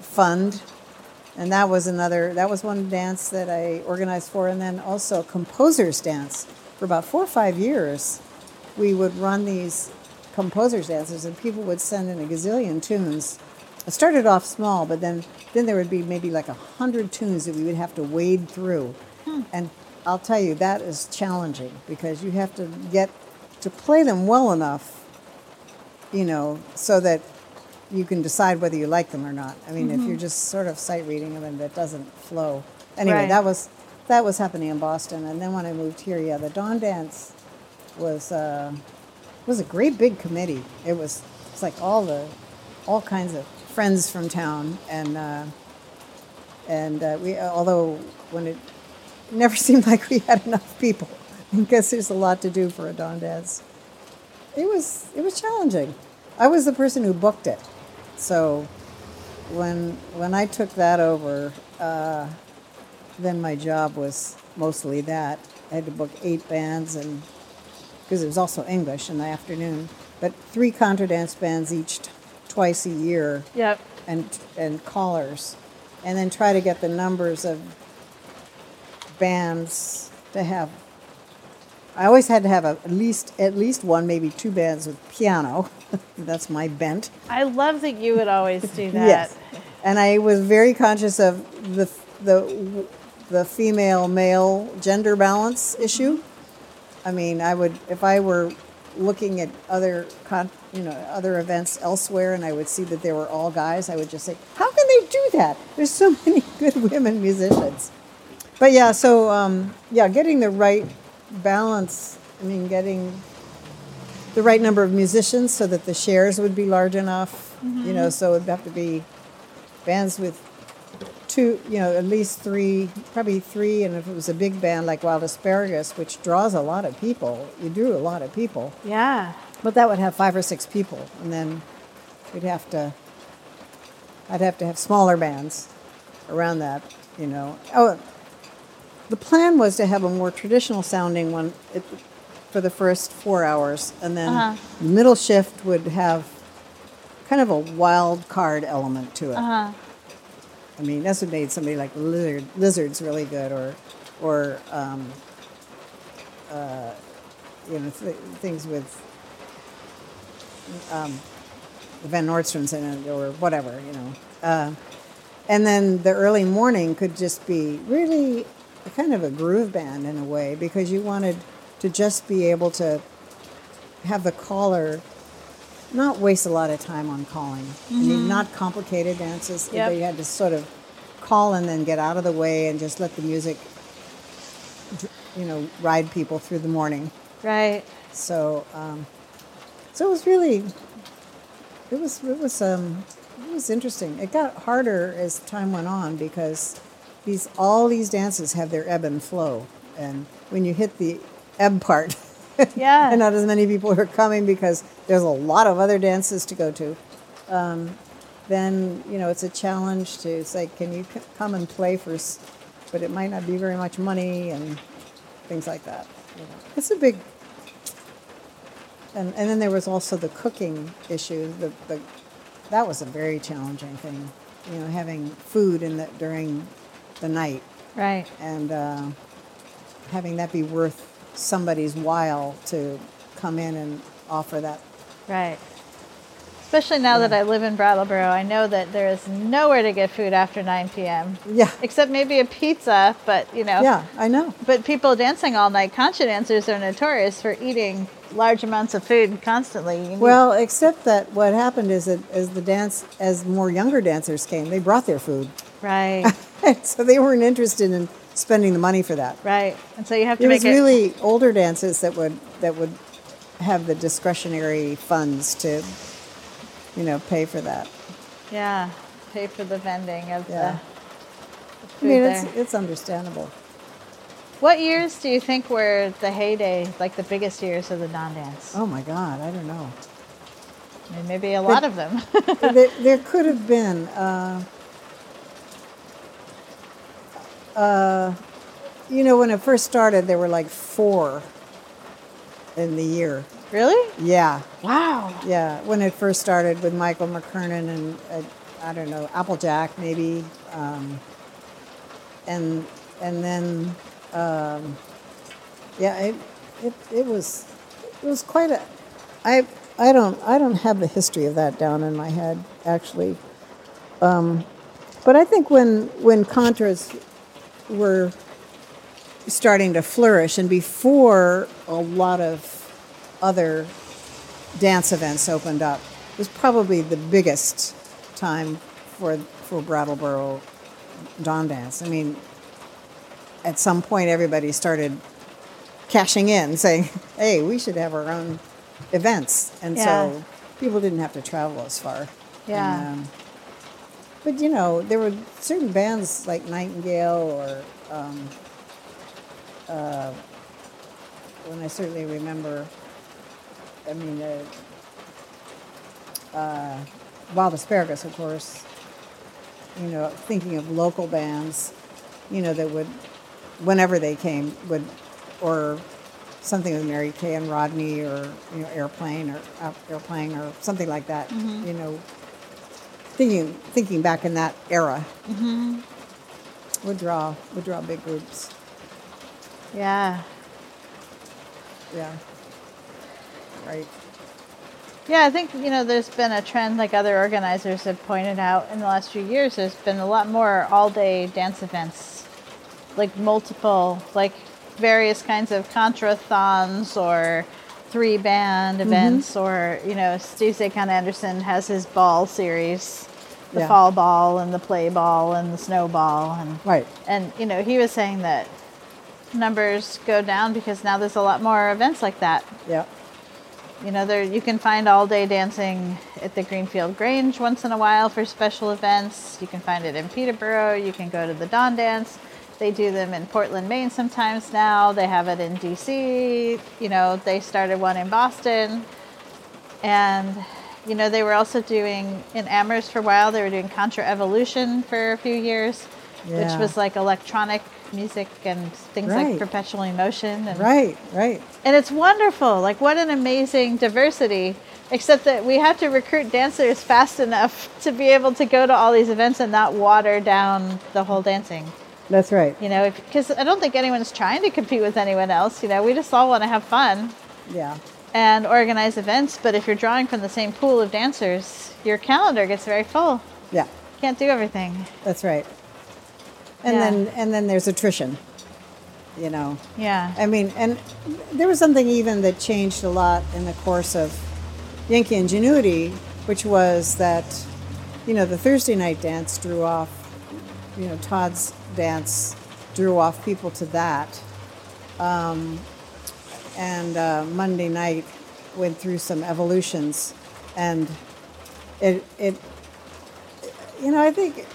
fund, and that was another that was one dance that I organized for, and then also composers dance for about four or five years. We would run these composers dances, and people would send in a gazillion tunes. It started off small, but then then there would be maybe like a hundred tunes that we would have to wade through, hmm. and I'll tell you that is challenging because you have to get to play them well enough, you know, so that you can decide whether you like them or not. I mean, if mm-hmm. you're just sort of sight reading them and that doesn't flow. Anyway, Right. that was that was happening in Boston, and then when I moved here, yeah, the Dawn Dance was uh, was a great big committee. It was it's like all the all kinds of friends from town, and uh, and uh, we although when it never seemed like we had enough people because there's a lot to do for a Dawn Dance. It was it was challenging. I was the person who booked it, so when when I took that over, uh, then my job was mostly that. I had to book eight bands and because it was also English in the afternoon, but three contra dance bands each t- twice a year Yep. and and callers, and then try to get the numbers of bands to have. I always had to have a, at least at least one, maybe two bands with piano. That's my bent. I love that you would always do that. Yes, and I was very conscious of the the the female male gender balance issue. I mean, I would if I were looking at other con, you know other events elsewhere, and I would see that they were all guys. I would just say, "How can they do that? There's so many good women musicians." But yeah, so um, yeah, getting the right balance I mean, getting the right number of musicians so that the shares would be large enough. You know, so it'd have to be bands with two, you know, at least three, probably three. And if it was a big band like Wild Asparagus, which draws a lot of people, you drew a lot of people. Yeah. But that would have five or six people, and then we'd have to. I'd have to have smaller bands around that, you know. Oh, the plan was to have a more traditional sounding one it, for the first four hours, and then Uh-huh. the middle shift would have kind of a wild card element to it. Uh-huh. I mean, that's what made somebody like Lizard, Lizards really good, or, or um, uh, you know, th- things with um, Van Nordstroms in it, or whatever, you know. Uh, and then the early morning could just be really kind of a groove band in a way, because you wanted to just be able to have the caller not waste a lot of time on calling. I mean, not complicated dances. Yep. But you had to sort of call and then get out of the way and just let the music, you know, ride people through the morning. Right. So, um, so it was really, it was it was um, it was interesting. It got harder as time went on because these all these dances have their ebb and flow, and when you hit the ebb part, Yeah. and not as many people are coming because there's a lot of other dances to go to. Um, then you know it's a challenge to say, can you c- come and play for, s- but it might not be very much money and things like that. know. It's a big. And, and then there was also the cooking issue. The, the, that was a very challenging thing, you know, having food in the, during the night Right. and uh, having that be worth somebody's while to come in and offer that. Right. Especially now that I live in Brattleboro, I know that there is nowhere to get food after 9 p.m. Yeah, Except maybe a pizza, but you know. yeah, I know. But people dancing all night, contra dancers are notorious for eating large amounts of food constantly. Well, except that what happened is that as the dance, as more younger dancers came, they brought their food, right, so they weren't interested in spending the money for that. right. And so you have to It make was really older dances that would that would have the discretionary funds to, you know, pay for that. yeah, pay for the vending of Yeah. the, the I mean, there. it's it's understandable. What years do you think were the heyday, like the biggest years of the Dawn Dance? Oh my God, I don't know. I mean, maybe a lot of them. there, there could have been. Uh, uh, you know, when it first started, there were like four in the year. really? Yeah, Wow. yeah. When it first started with Michael McKernan and uh, I don't know Applejack maybe, um, and and then um, yeah, it, it it was it was quite a. I I don't I don't have the history of that down in my head actually, um, but I think when when contras were starting to flourish and before a lot of other dance events opened up it was probably the biggest time for for Brattleboro Dawn Dance. I mean, at some point everybody started cashing in, saying, "Hey, we should have our own events," and Yeah. so people didn't have to travel as far. Yeah. And, um, but you know, there were certain bands like Nightingale or. Um, uh, when I certainly remember, I mean, uh, uh, Wild Asparagus, of course, you know, thinking of local bands, you know, that would, whenever they came, would, or something with Mary Cay and Rodney, or you know, Airplane, or uh, Airplane, or something like that. You know, thinking thinking back in that era, mm-hmm. would draw would draw big groups. Yeah. Yeah. Right. Yeah, I think, you know, there's been a trend, like other organizers have pointed out in the last few years, there's been a lot more all day dance events, like multiple, like various kinds of contrathons or three band mm-hmm. events, or, you know, Steve Zakon Anderson has his ball series, the Yeah. fall ball and the play ball and the snowball. And, Right. and, you know, he was saying that numbers go down because now there's a lot more events like that. Yeah. You know, there you can find all day dancing at the Greenfield Grange once in a while for special events. You can find it in Peterborough. You can go to the Dawn Dance. They do them in Portland, Maine sometimes now. They have it in DC. You know, they started one in Boston. And, you know, they were also doing in Amherst for a while, they were doing Contra Evolution for a few years, Yeah. which was like electronic music and things Right. like perpetual emotion. And, Right, right. and it's wonderful. Like, what an amazing diversity. Except that we have to recruit dancers fast enough to be able to go to all these events and not water down the whole dancing. That's right. You know, because I don't think anyone's trying to compete with anyone else. You know, we just all want to have fun Yeah. and organize events. But if you're drawing from the same pool of dancers, your calendar gets very full. Yeah. Can't do everything. That's right. And Yeah. then and then there's attrition. You know. Yeah. I mean, and there was something even that changed a lot in the course of Yankee Ingenuity, which was that, you know, the Thursday night dance drew off, you know, Tod's dance drew off people to that. Um, and uh, Monday night went through some evolutions. And it, it, you know, I think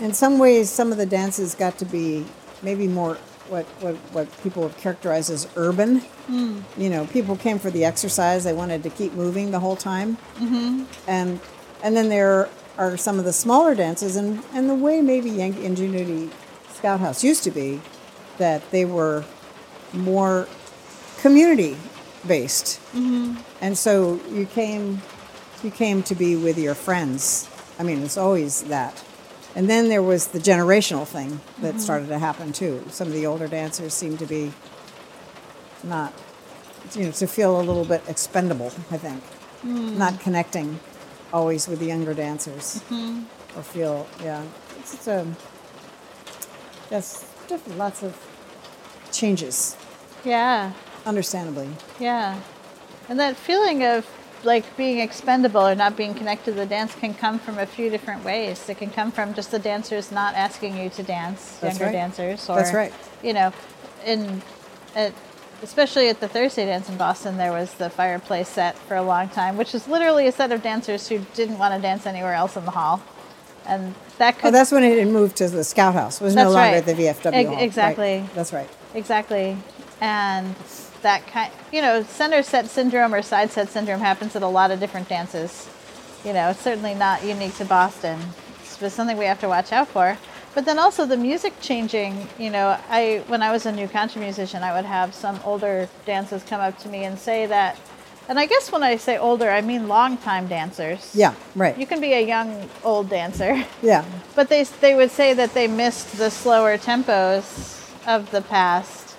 in some ways, some of the dances got to be maybe more what, what, what people would characterize as urban. You know, people came for the exercise; they wanted to keep moving the whole time. Mm-hmm. And and then there are some of the smaller dances, and, and the way maybe Yankee Ingenuity Scout House used to be, that they were more community based. Mm-hmm. And so you came you came to be with your friends. I mean, it's always that. And then there was the generational thing that started to happen too. Some of the older dancers seemed to be not, you know, to feel a little bit expendable, I think. Not connecting always with the younger dancers. Mm-hmm. Or feel, yeah. It's, it's a, um, yes, definitely lots of changes, Yeah. understandably. Yeah. And that feeling of like being expendable or not being connected to the dance can come from a few different ways. It can come from just the dancers not asking you to dance, That's younger right. dancers, or That's right. you know, in at, especially at the Thursday dance in Boston, there was the fireplace set for a long time, which is literally a set of dancers who didn't want to dance anywhere else in the hall, and that oh, could Oh, that's when it moved to the Scout House. It was no longer right. at the VFW Ex- hall. Right. exactly. That's right. Exactly. And that kind, you know, center set syndrome or side set syndrome happens at a lot of different dances. You know, it's certainly not unique to Boston. It's just something we have to watch out for. But then also the music changing, you know, I when I was a new country musician, I would have some older dancers come up to me and say that and I guess when I say older, I mean long time dancers. Yeah, right. You can be a young old dancer. yeah, But they they would say that they missed the slower tempos of the past,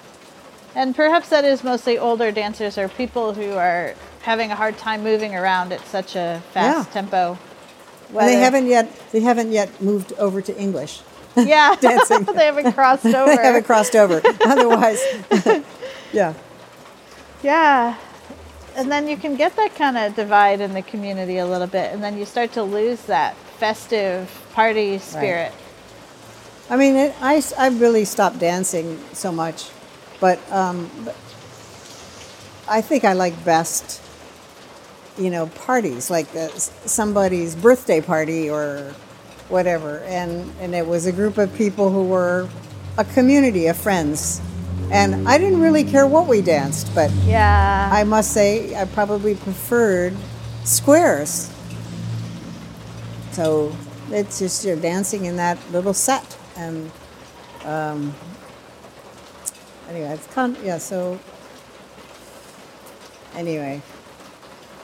and perhaps that is mostly older dancers or people who are having a hard time moving around at such a fast Yeah. tempo. and they haven't yet. They haven't yet moved over to English. Yeah, dancing. they haven't crossed over. they haven't crossed over. Otherwise, yeah, Yeah. And then you can get that kind of divide in the community a little bit, and then you start to lose that festive party spirit. I mean, it, I I really stopped dancing so much, but um, but I think I like best, you know, parties like uh, somebody's birthday party or whatever, and and it was a group of people who were a community of friends, and I didn't really care what we danced, but Yeah. I must say I probably preferred squares. So it's just you're dancing in that little set, and um, anyway, it's con yeah. So anyway,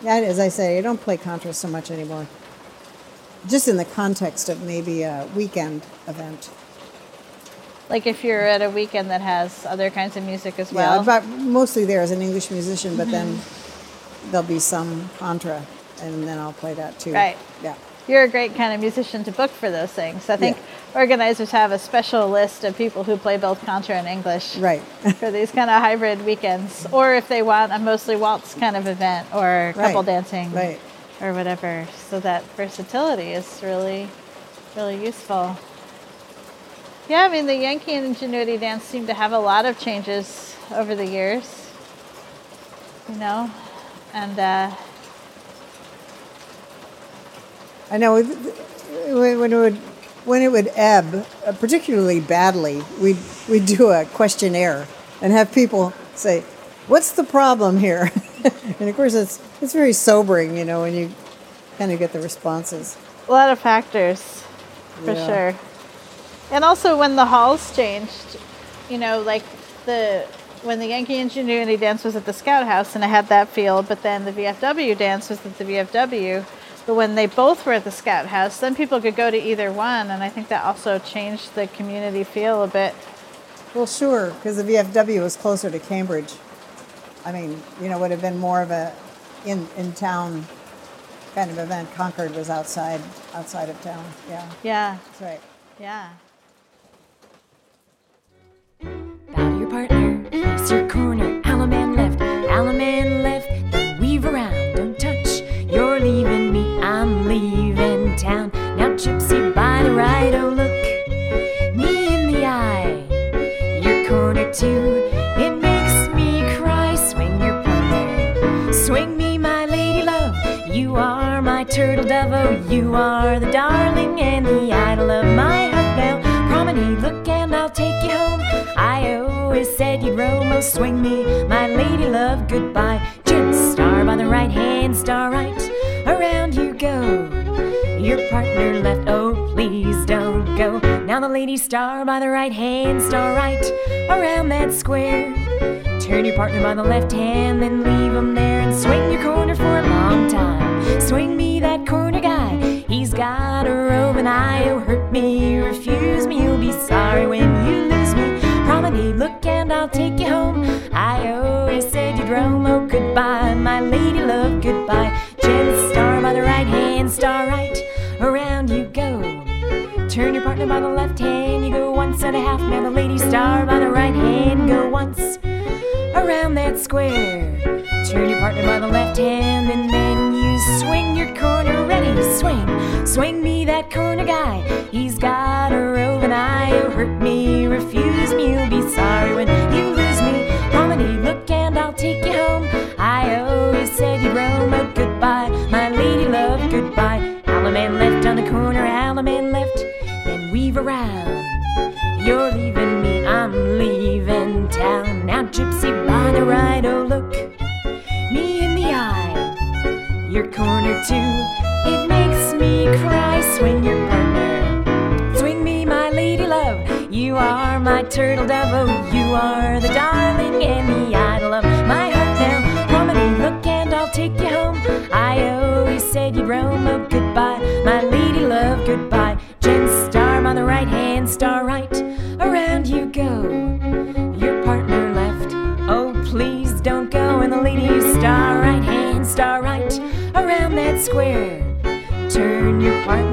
yeah, as I say, I don't play contra so much anymore. Just in the context of maybe a weekend event. like if you're at a weekend that has other kinds of music as well. yeah, but mostly there as an English musician, but then mm-hmm. there'll be some contra, and then I'll play that too. Right. Yeah. You're a great kind of musician to book for those things. I think organizers have a special list of people who play both contra and English Right. for these kind of hybrid weekends, or if they want a mostly waltz kind of event or couple Right. dancing Right. Or whatever. So that versatility is really, really useful. Yeah, I mean, the Yankee Ingenuity dance seemed to have a lot of changes over the years, you know, and uh, I know when it would when it would ebb, uh, particularly badly, we'd we'd do a questionnaire and have people say, "What's the problem here?" and of course, it's it's very sobering, you know, when you kind of get the responses. a lot of factors, for Yeah. sure. And also when the halls changed, you know, like the when the Yankee Ingenuity dance was at the Scout House and I had that feel, but then the VFW dance was at the VFW. But when they both were at the Scout House, then people could go to either one, and I think that also changed the community feel a bit. Well, sure, because the VFW was closer to Cambridge. I mean, you know, would have been more of a in in town kind of event. Concord was outside outside of town. Yeah, Yeah, that's right. yeah. Bow to your partner, face your corner. Allemande left, Allemande left. Then weave around, don't touch. You're leaving me, I'm leaving town. Now gypsy by the right, oh look me in the eye. Your corner too, turtle dove, oh you are the darling and the idol of my heart. Now promenade, look and I'll take you home. I always said you'd roam, oh swing me, my lady love, goodbye. Jim star by the right hand, star right, around you go. Your partner left, oh please don't go. Now the lady star by the right hand, star right, around that square. Turn your partner by the left hand, then leave him there and swing your corner for a long time. Swing me that corner guy, he's got a roving eye. Oh, hurt me, refuse me, you'll be sorry when you lose me. Promenade, look and I'll take you home. I always said you'd roam. Oh, goodbye, my lady love, goodbye. Jen star by the right hand, star right, around you go. Turn your partner by the left hand, you go once and a half. Now the lady star by the right hand, go once around that square. Turn your partner by the left hand, and then swing your corner ready. To swing, swing me that corner guy. He's got a roving eye. Oh, hurt me, refuse me, you'll be sorry when you corner too, it makes me cry. Swing your partner, swing me, my lady love. You are my turtle dove, oh, you are the darling and the idol of my heart. Now, promenade, look and I'll take you home. I always said you'd roam, oh, goodbye, my lady love, goodbye. Square. Turn your partner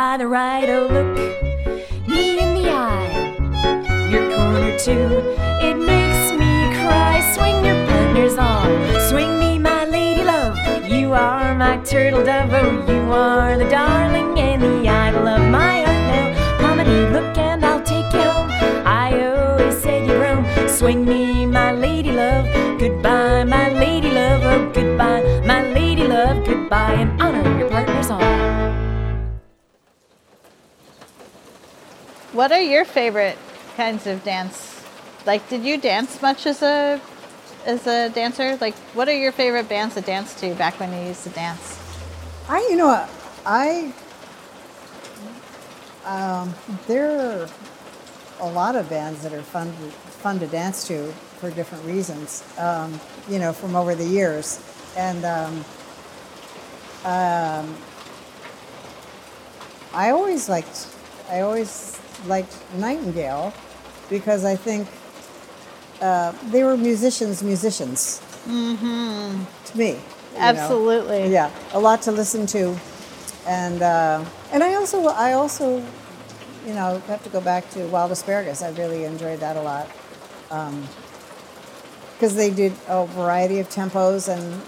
by the right, oh look me in the eye. Your corner too, it makes me cry. Swing your partners on, swing me, my lady love. You are my turtle dove, oh, you are the darling and the idol of my heart. Now, promenade, look and I'll take you home. I always said you roam. Swing me, my lady love. Goodbye, my lady love. Oh, goodbye, my lady love. Goodbye, What are your favorite kinds of dance like, did you dance much as a as a dancer? Like, what are your favorite bands to dance to back when you used to dance? I, you know, I, um, there are a lot of bands that are fun to, fun to dance to for different reasons, um, you know, from over the years. And um, um, I always liked, I always liked Nightingale because I think uh, they were musicians, musicians. Mm-hmm. To me, you know. Absolutely. Yeah, a lot to listen to, and uh, and I also I also, you know, have to go back to Wild Asparagus. I really enjoyed that a lot, because they did a variety of tempos and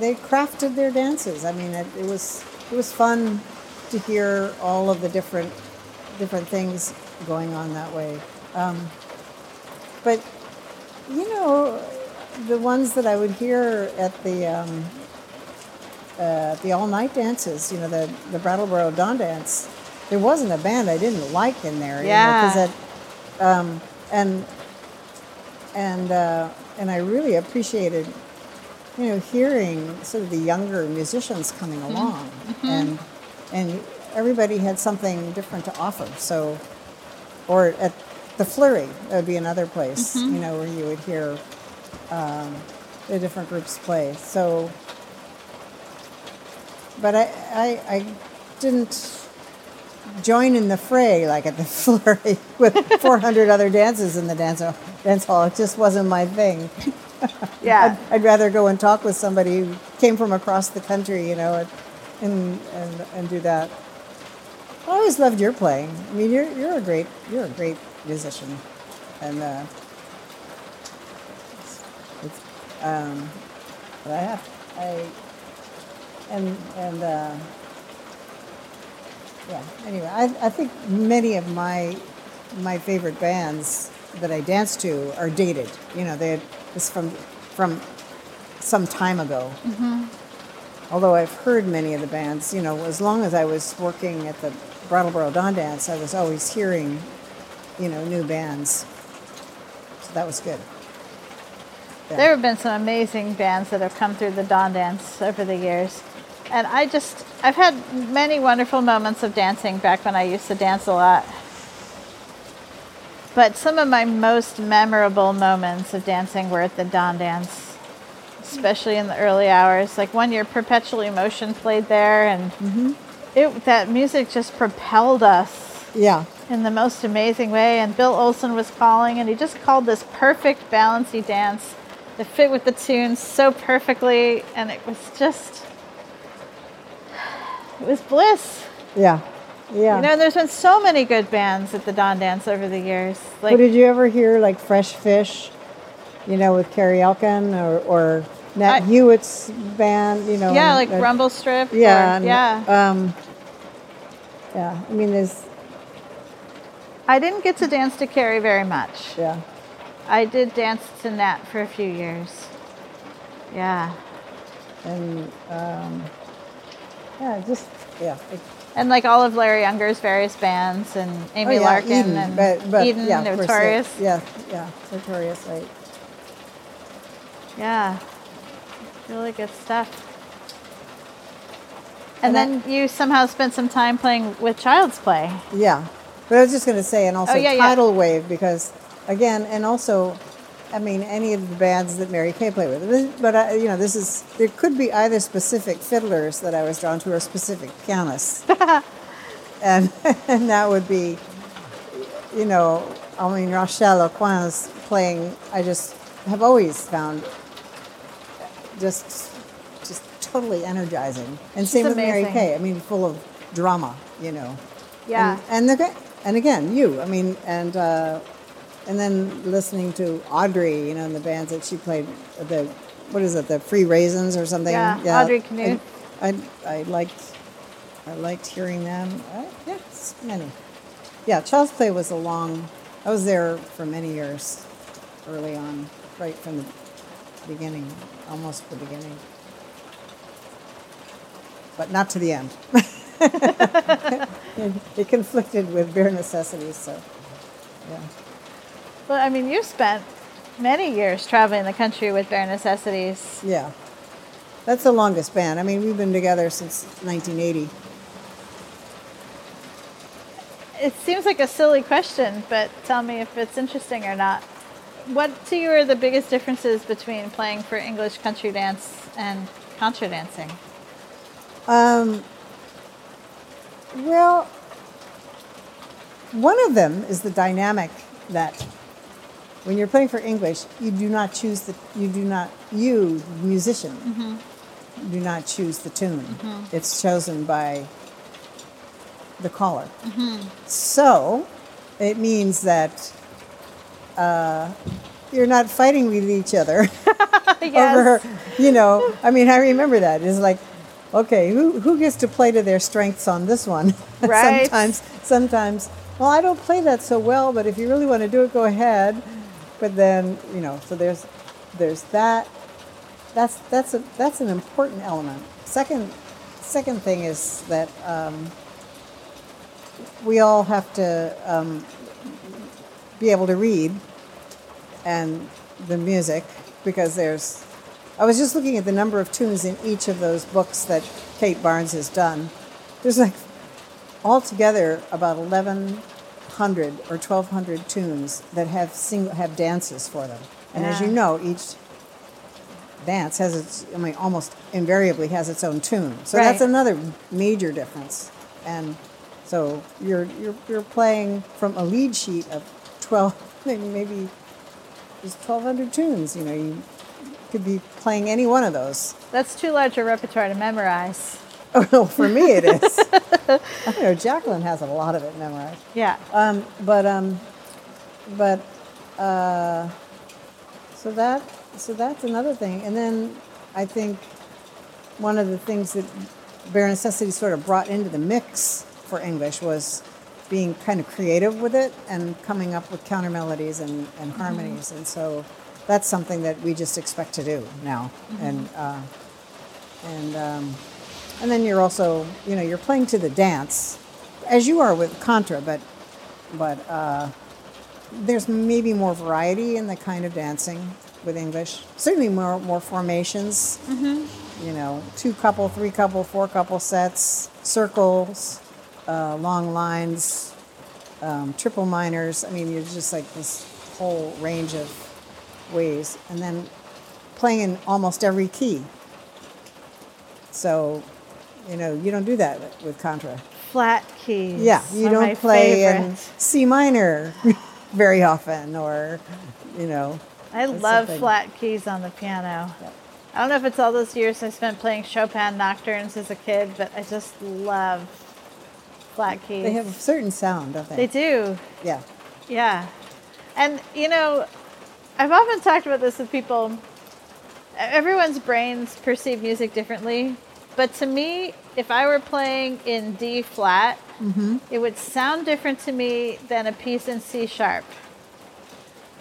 they crafted their dances. I mean, it, it was it was fun to hear all of the different different things going on that way. Um, but you know, the ones that I would hear at the um, uh, the all night dances, you know, the the Brattleboro Dawn Dance, there wasn't a band I didn't like in there. Yeah. You know, that, um, and and uh, and I really appreciated, you know, hearing sort of the younger musicians coming along, and and everybody had something different to offer. So, or at the Flurry, that would be another place, you know, where you would hear um, the different groups play. So, but I, I, I didn't join in the fray like at the Flurry with 400 other dances in the dance hall. Dance hall. It just wasn't my thing. Yeah. I'd, I'd rather go and talk with somebody who came from across the country, you know, and and and, and do that. I always loved your playing. I mean, you're you're a great you're a great musician, and uh, it's, it's, um, but I have I and and uh, yeah. Anyway, I I think many of my my favorite bands that I dance to are dated. You know, they it's from from some time ago. Although I've heard many of the bands, you know, as long as I was working at the Brattleboro Dawn Dance, I was always hearing, you know, new bands. So that was good. Yeah. There have been some amazing bands that have come through the Dawn Dance over the years. And I just, I've had many wonderful moments of dancing back when I used to dance a lot. But some of my most memorable moments of dancing were at the Dawn Dance, especially in the early hours. Like one year, Perpetual Emotion played there, and mm-hmm. It, that music just propelled us yeah. in the most amazing way. And Bill Olson was calling, and he just called this perfect balancy dance that fit with the tune so perfectly, and it was just, it was bliss. Yeah. Yeah. You know, there's been so many good bands at the Dawn Dance over the years. Like, Well, did you ever hear like Fresh Fish, you know, with Carrie Elkin or, or Nat I- Hewitt's band, you know? yeah, like uh, Rumble Strip. or- Yeah. and, yeah. Um, yeah. I mean, there's, I didn't get to dance to Carrie very much. yeah. I did dance to Nat for a few years. Yeah. And, um, yeah, just, yeah. And like all of Larry Unger's various bands and Amy oh, yeah, Larkin Eden, and but, but, Eden, yeah, course, Notorious. Yeah, yeah, Notorious, right. Yeah. Really good stuff. And, And I- then you somehow spent some time playing with Child's Play. Yeah, but I was just going to say, and also Oh, yeah, yeah. Tidal Wave, because again, and also, I mean, any of the bands that Mary Cay played with. But I, you know, this is there could be either specific fiddlers that I was drawn to or specific pianists, and and that would be, you know, I mean, Rachel Aucoin's playing. I just have always found just just totally energizing, and same with Mary. Cay. I mean, full of drama, you know. Yeah. And, and the and again, you. I mean, and uh, and then listening to Audrey, you know, and the bands that she played. The what is it? The Free Raisins or something. Yeah, Audrey Knuth. I, I, I liked I liked hearing them. Uh, yes, many. Yeah, Child's Play was a long. I was there for many years, early on, right from the beginning, almost the beginning, but not to the end. it, conflicted with bare necessities, so yeah. Well, I mean, you spent many years traveling the country with Bare Necessities. Yeah. That's the longest band. I mean, we've been together since 1980. It seems like a silly question, but tell me if it's interesting or not. What to you are the biggest differences between playing for English country dance and contra dancing? Um, well, one of them is the dynamic that when you're playing for English, you do not choose the you do not you the musician mm-hmm. do not choose the tune. Mm-hmm. It's chosen by the caller. Mm-hmm. So it means that uh, you're not fighting with each other over, you know. I mean, I remember that. It's like, okay, who who gets to play to their strengths on this one? Right. sometimes, sometimes. Well, I don't play that so well, but if you really want to do it, go ahead. But then, you know, so there's there's that. That's that's a that's an important element. Second, second thing is that um, we all have to um, be able to read and the music because there's I was just looking at the number of tunes in each of those books that Kate Barnes has done. There's like altogether about 1100 or 1200 tunes that have sing, have dances for them. And as you know, each dance has its I mean almost invariably has its own tune. So Right. that's another major difference. And so you're you're you're playing from a lead sheet of 12 maybe there's 1200 tunes, you know, you could be playing any one of those. That's too large a repertoire to memorize. Oh, no, for me it is. I know, Jacqueline has a lot of it memorized. Yeah. Um, but um, but uh, so that so that's another thing. And then I think one of the things that Bare Necessity sort of brought into the mix for English was being kind of creative with it and coming up with counter melodies and, and harmonies. And so that's something that we just expect to do now. And uh, and um, and then you're also you know you're playing to the dance as you are with contra but but uh, there's maybe more variety in the kind of dancing with english certainly more more formations you know two couple three couple four couple sets circles uh, long lines um, triple minors i mean you're just like this whole range of ways and then playing in almost every key so, you know, you don't do that with- with contra. Flat keys. Yeah, you don't play in. C minor very often, or you know. I love something. flat keys on the piano. Yep. I don't know if it's all those years I spent playing Chopin nocturnes as a kid, but I just love flat keys. They have a certain sound, don't they? They do. Yeah. Yeah. And, you know, I've often talked about this with people. Everyone's brains perceive music differently. But to me, if I were playing in D flat, Mm-hmm. it would sound different to me than a piece in C sharp,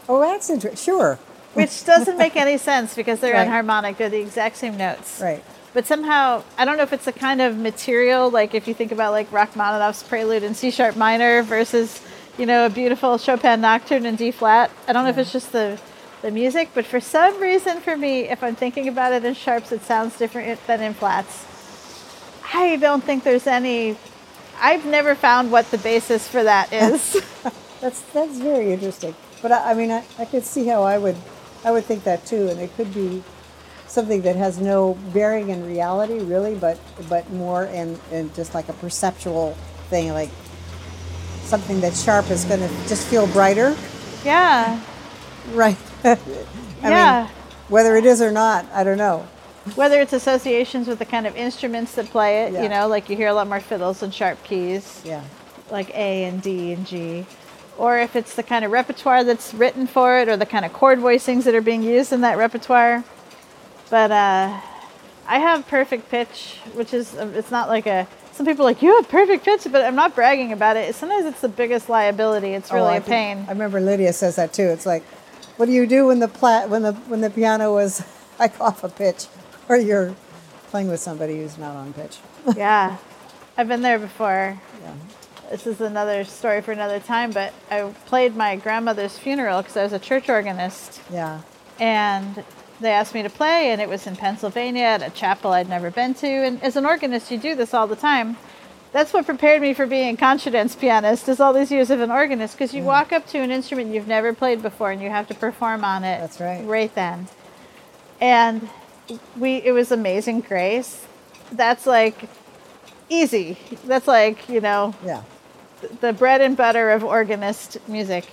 Oh, that's interesting. Sure. which doesn't make any sense because they're Right. enharmonic. They're the exact same notes. Right. But somehow, I don't know if it's a kind of material, like if you think about like Rachmaninoff's Prelude in C sharp minor versus, you know, a beautiful Chopin Nocturne in D flat. I don't know if it's just the the music, but for some reason, for me, if I'm thinking about it in sharps, it sounds different than in flats. I don't think there's any. I've never found what the basis for that is. That's that's very interesting. But I, I mean, I, I could see how I would, I would think that too, and it could be something that has no bearing in reality, really, but but more in, in just like a perceptual thing, like something that's sharp is going to just feel brighter, yeah, right? I Yeah. mean, whether it is or not, I don't know. whether it's associations with the kind of instruments that play it, Yeah. you know, like you hear a lot more fiddles and sharp keys. Yeah. like A and D and G, or if it's the kind of repertoire that's written for it, or the kind of chord voicings that are being used in that repertoire. But uh, I have perfect pitch, which is uh, it's not like a. Some people are like you have perfect pitch, but I'm not bragging about it. Sometimes it's the biggest liability. It's Oh, really I a think- pain. I remember Lydia says that too. It's like, what do you do when the pla- when the when the piano was like off a pitch, or you're playing with somebody who's not on pitch? yeah, I've been there before. Yeah. this is another story for another time, but I played my grandmother's funeral because I was a church organist Yeah. and they asked me to play and it was in Pennsylvania at a chapel I'd never been to and as an organist you do this all the time that's what prepared me for being a contradance pianist is all these years of an organist because you mm. walk up to an instrument you've never played before and you have to perform on it That's right. right then and we it was amazing grace that's like easy that's like you know Yeah. the bread and butter of organist music.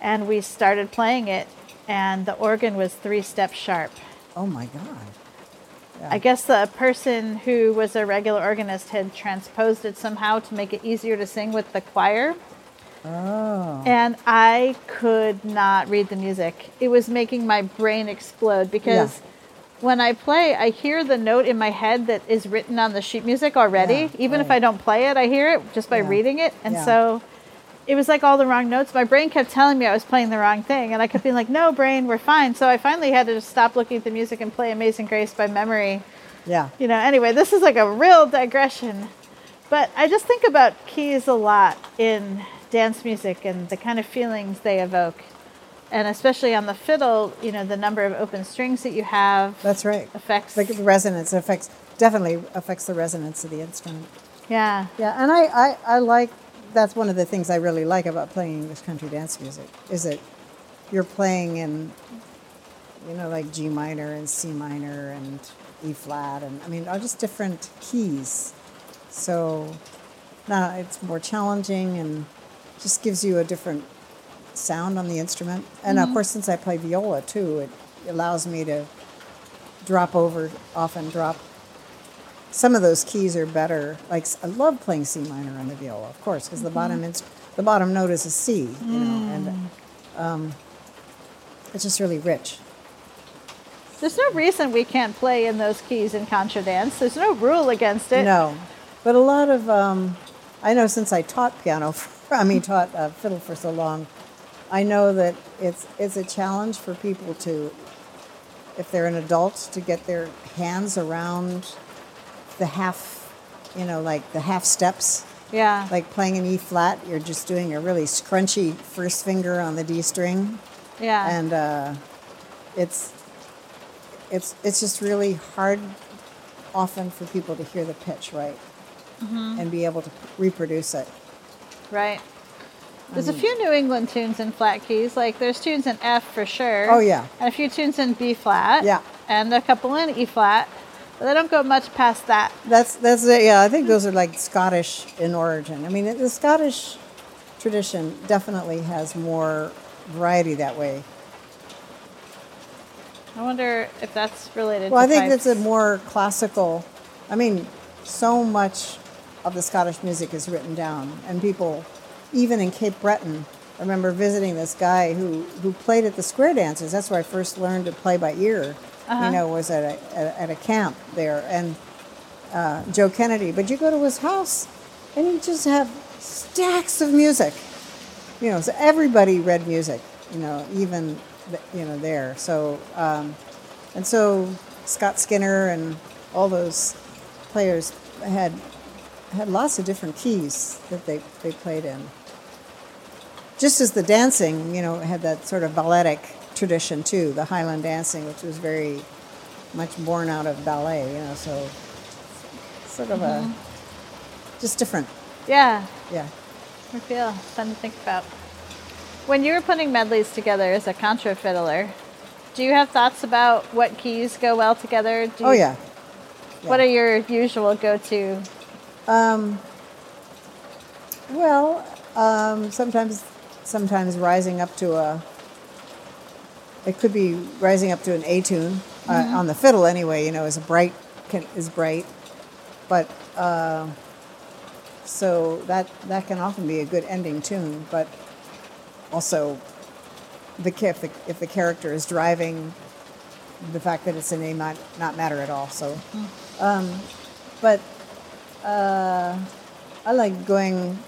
And we started playing it, and the organ was three steps sharp. Oh my God. Yeah. I guess the person who was a regular organist had transposed it somehow to make it easier to sing with the choir. Oh. And I could not read the music. It was making my brain explode because Yeah. when I play, I hear the note in my head that is written on the sheet music already. Yeah, Even if. I don't play it, I hear it just by reading it. And so it was like all the wrong notes. My brain kept telling me I was playing the wrong thing. And I kept being like, no, brain, we're fine. So I finally had to just stop looking at the music and play Amazing Grace by memory Yeah. you know anyway this is like a real digression but i just think about keys a lot in dance music and the kind of feelings they evoke and especially on the fiddle you know the number of open strings that you have That's right. affects Like the resonance affects definitely affects the resonance of the instrument. yeah Yeah, and I, I, I like that's one of the things I really like about playing English country dance music is that you're playing in you know like G minor and C minor and E flat and I mean all just different keys. So now it's more challenging and just gives you a different sound on the instrument. And of mm-hmm. course since I play viola too, it allows me to drop over often drop some of those keys are better. Like I love playing C minor on the viola, of course, because the bottom ins- the bottom note is a C, you know, and um, it's just really rich. there's no reason we can't play in those keys in contra dance. There's no rule against it. No, but a lot of um, I know since I taught piano, for, I mean taught uh, fiddle for so long, I know that it's it's a challenge for people to, if they're an adult, to get their hands around the half, you know, like the half steps. yeah like playing an E flat, you're just doing a really scrunchy first finger on the D string, yeah and uh, it's it's it's just really hard often for people to hear the pitch right and be able to reproduce it. right there's a few New England tunes in flat keys. Like there's tunes in F for sure. Oh, yeah. And a few tunes in B flat. Yeah. And a couple in E flat. But they don't go much past that. That's that's it. Yeah, I think those are like Scottish in origin. I mean, the Scottish tradition definitely has more variety that way. I wonder if that's related Well, I think pipes. that's a more classical. I mean, so much of the Scottish music is written down, and people, even in Cape Breton, I remember visiting this guy who who played at the square dances. That's where I first learned to play by ear. You know, was at a at, at a camp there, and uh, Joe Kennedy. But you go to his house, and he just have stacks of music. You know, so everybody read music. You know, even you know there. So um, and so Scott Skinner and all those players had had lots of different keys that they, they played in. Just as the dancing, you know, had that sort of balletic tradition too, the Highland dancing, which was very much born out of ballet, you know, so sort of a just different. Yeah. Yeah. I feel fun to think about. When you were putting medleys together as a contra fiddler, do you have thoughts about what keys go well together? Do Oh you- yeah. What are your usual go-to? Well, um, sometimes, sometimes rising up to a. It could be rising up to an A tune uh, on the fiddle anyway. You know, is a bright can, is bright, but uh, so that that can often be a good ending tune. But also, the if the, if the character is driving, the fact that it's an A might not matter at all. So, um, but uh, I like going,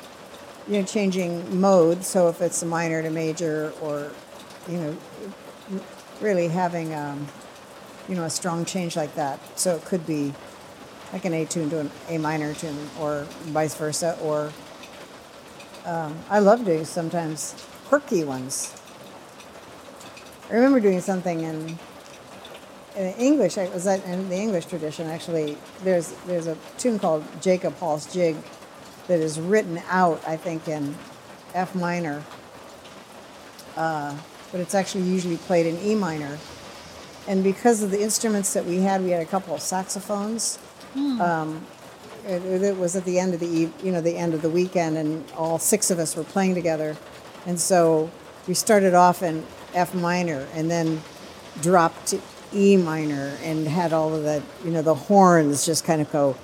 you know, changing mode. So if it's a minor to major, or you know, really having, um, you know, a strong change like that. So it could be like an A tune to an A minor tune, or vice versa, or um, I love doing sometimes quirky ones. I remember doing something in, in English. I was in the English tradition actually. There's there's a tune called Jacob Hall's Jig that is written out, I think, in F minor, uh, but it's actually usually played in E minor. And because of the instruments that we had, we had a couple of saxophones. Um, it, it was at the end of the eve- you know the end of the weekend, and all six of us were playing together, and so we started off in F minor, and then dropped to E minor, and had all of the you know the horns just kind of go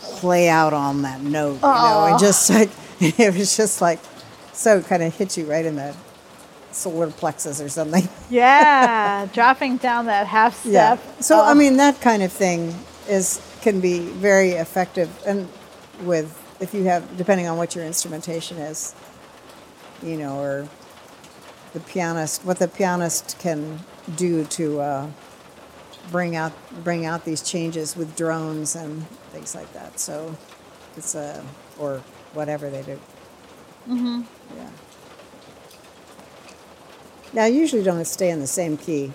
play out on that note, you know, and just like it was just like so kind of hit you right in the solar plexus or something. Yeah, dropping down that half step. So I Oh, mean that kind of thing is can be very effective and with if you have depending on what your instrumentation is, you know, or the pianist what the pianist can do to uh, bring out bring out these changes with drones and things like that. So it's a or whatever they do. Mm-hmm. Yeah. Now, I usually don't stay in the same key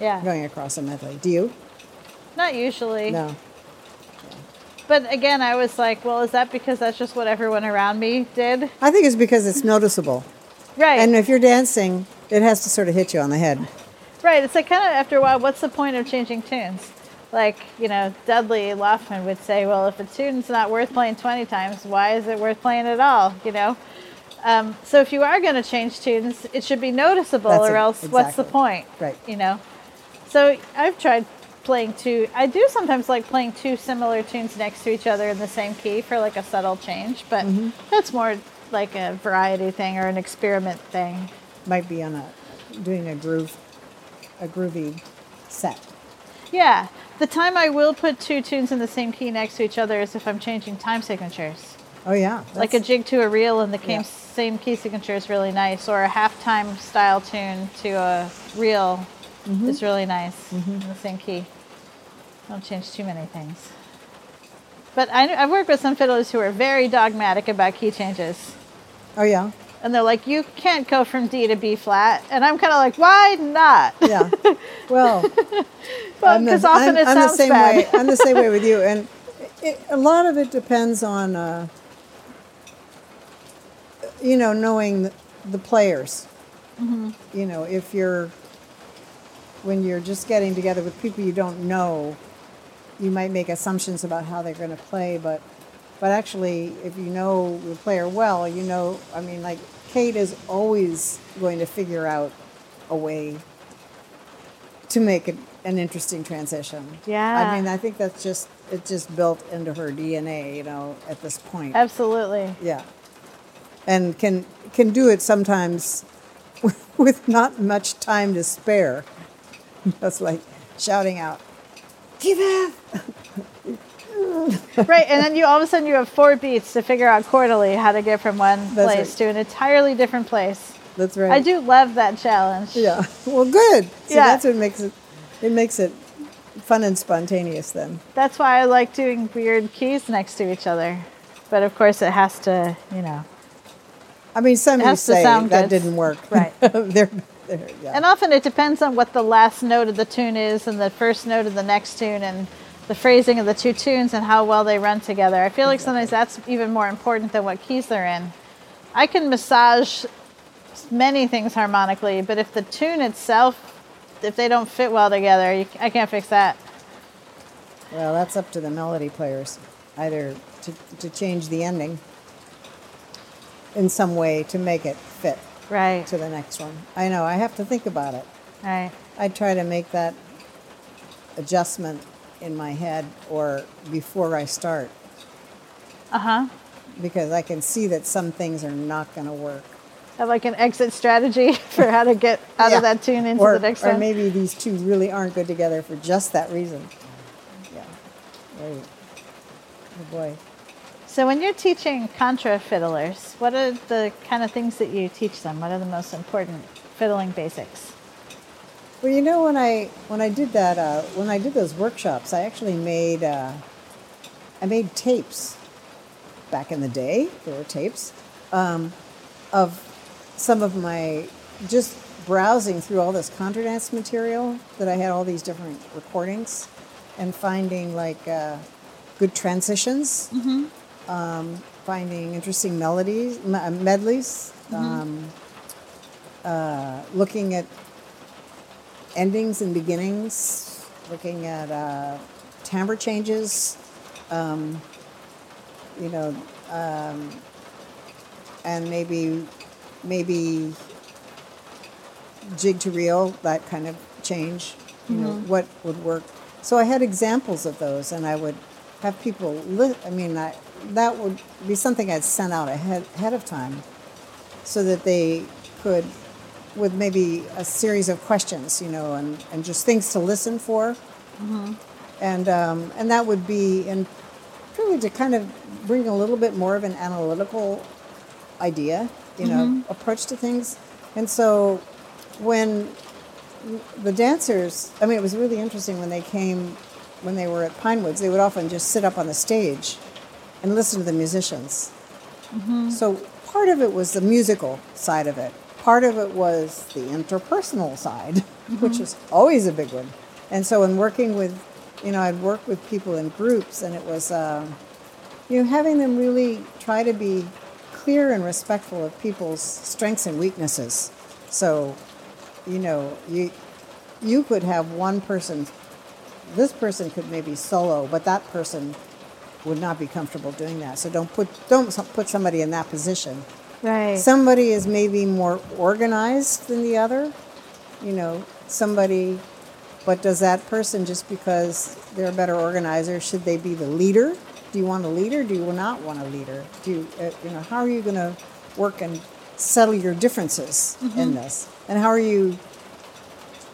yeah, going across a medley. Do you? not usually. No. But again, I was like, well, is that because that's just what everyone around me did? I think it's because it's noticeable. Right. And if you're dancing, it has to sort of hit you on the head. Right. It's like kind of after a while, what's the point of changing tunes? Like, you know, Dudley Laufman would say, well, if a tune's not worth playing 20 times, why is it worth playing at all? You know? Um, so if you are going to change tunes, it should be noticeable, That's or else what's the point? Right. You know? So I've tried playing two, I do sometimes like playing two similar tunes next to each other in the same key for like a subtle change, but Mm-hmm. that's more like a variety thing or an experiment thing. Might be on a doing a groove, a groovy set. Yeah. The time I will put two tunes in the same key next to each other is if I'm changing time signatures. Oh yeah, like a jig to a reel in the Yeah. same, same key signature is really nice, or a halftime style tune to a reel Mm-hmm. is really nice in the same key. Don't change too many things. But I, I've worked with some fiddlers who are very dogmatic about key changes. Oh yeah, And they're like, you can't go from D to B flat. And I'm kind of like, why not? yeah. Well, Because often I'm- it I'm the same bad. way. I'm the same way with you, and it, a lot of it depends on, uh, you know, knowing the, the players. Mm-hmm. You know, if you're when you're just getting together with people you don't know, you might make assumptions about how they're going to play, but but actually, if you know the player well, you know. I mean, like Kate is always going to figure out a way to make it an interesting transition. Yeah. I mean, I think that's just it's just built into her DNA, you know, at this point. Absolutely. Yeah. And can can do it sometimes with not much time to spare. That's like shouting out, "Keep it!" right, and then you all of a sudden you have four beats to figure out quarterly how to get from one That's place right. to an entirely different place. That's right. I do love that challenge. Yeah. Well, good. See, Yeah. that's what makes it. It makes it fun and spontaneous. Then. That's why I like doing weird keys next to each other. But of course, it has to, you know. I mean, some It you has to say sound that good. didn't work. Right. they're, they're, yeah. And often it depends on what the last note of the tune is and the first note of the next tune and the phrasing of the two tunes and how well they run together. I feel like sometimes that's even more important than what keys they're in. I can massage many things harmonically, but if the tune itself, if they don't fit well together, you, I can't fix that. Well, that's up to the melody players, either to, to change the ending in some way to make it fit Right. to the next one. I know, I have to think about it. Right. I try to make that adjustment in my head or before I start Uh huh. because I can see that some things are not going to work. Have like an exit strategy for how to get out Yeah. of that tune into or, the next or one. Or maybe these two really aren't good together for just that reason. Yeah. Right. Oh boy. So when you're teaching contra fiddlers, what are the kind of things that you teach them? What are the most important fiddling basics? Well, you know, when I when I did that, uh, when I did those workshops, I actually made uh, I made tapes. Back in the day, there were tapes um, of some of my just browsing through all this contra dance material that I had all these different recordings and finding like uh, good transitions, um, finding interesting melodies, me- uh, medleys, um, uh, looking at endings and beginnings, looking at uh, timbre changes, um, you know, um, and maybe maybe jig to reel, that kind of change, you know, what would work. So I had examples of those, and I would have people. Li- I mean, I, that would be something I'd sent out ahead ahead of time, so that they could, with maybe a series of questions, you know, and, and just things to listen for, and um, and that would be and really to kind of bring a little bit more of an analytical idea, you know, approach to things. And so when the dancers, I mean, it was really interesting when they came, when they were at Pinewoods, they would often just sit up on the stage and listen to the musicians. So part of it was the musical side of it. Part of it was the interpersonal side, which is always a big one. And so in working with, you know, I'd work with people in groups, and it was, uh, you know, having them really try to be clear and respectful of people's strengths and weaknesses. So, you know, you you could have one person. This person could maybe solo, but that person would not be comfortable doing that. So don't put don't put somebody in that position. Right. Somebody is maybe more organized than the other. You know, somebody. But does that person just because they're a better organizer should they be the leader? Do you want a leader? Do you not want a leader? Do you, uh, you know how are you going to work and settle your differences in this? And how are you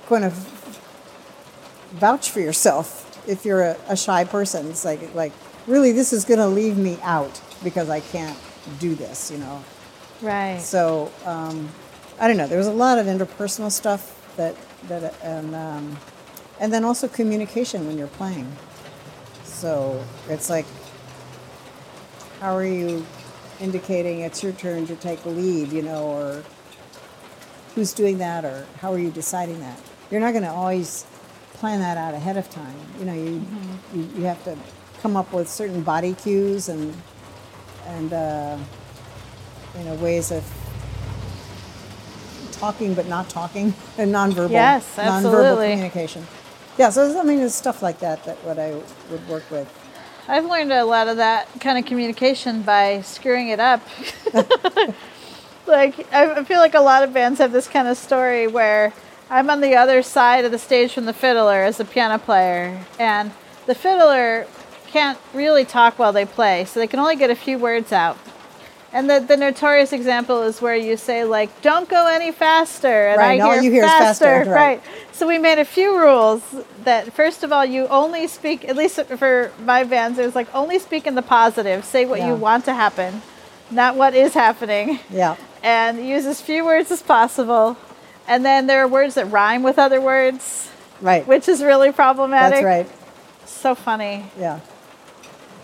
going to vouch for yourself if you're a, a shy person? It's like like really this is going to leave me out because I can't do this. You know. right. So um, I don't know. There was a lot of interpersonal stuff that that and um, and then also communication when you're playing. So it's like, how are you indicating it's your turn to take the lead? You know, or who's doing that, or how are you deciding that? You're not going to always plan that out ahead of time. You know, you, you you have to come up with certain body cues and and uh, you know ways of talking but not talking and nonverbal Yes, absolutely. nonverbal communication. Yeah, so I mean, it's stuff like that that what I would work with. I've learned a lot of that kind of communication by screwing it up. like I I feel like a lot of bands have this kind of story where I'm on the other side of the stage from the fiddler as a piano player, and the fiddler can't really talk while they play, so they can only get a few words out. And the, the notorious example is where you say like, "Don't go any faster," and Right, I and all hear you hear is faster, faster, right. right? So we made a few rules that first of all, you only speak. At least for my bands, it was like only speak in the positive. Say what Yeah. you want to happen, not what is happening, Yeah, and use as few words as possible. And then there are words that rhyme with other words, right. which is really problematic. That's right. So funny. Yeah.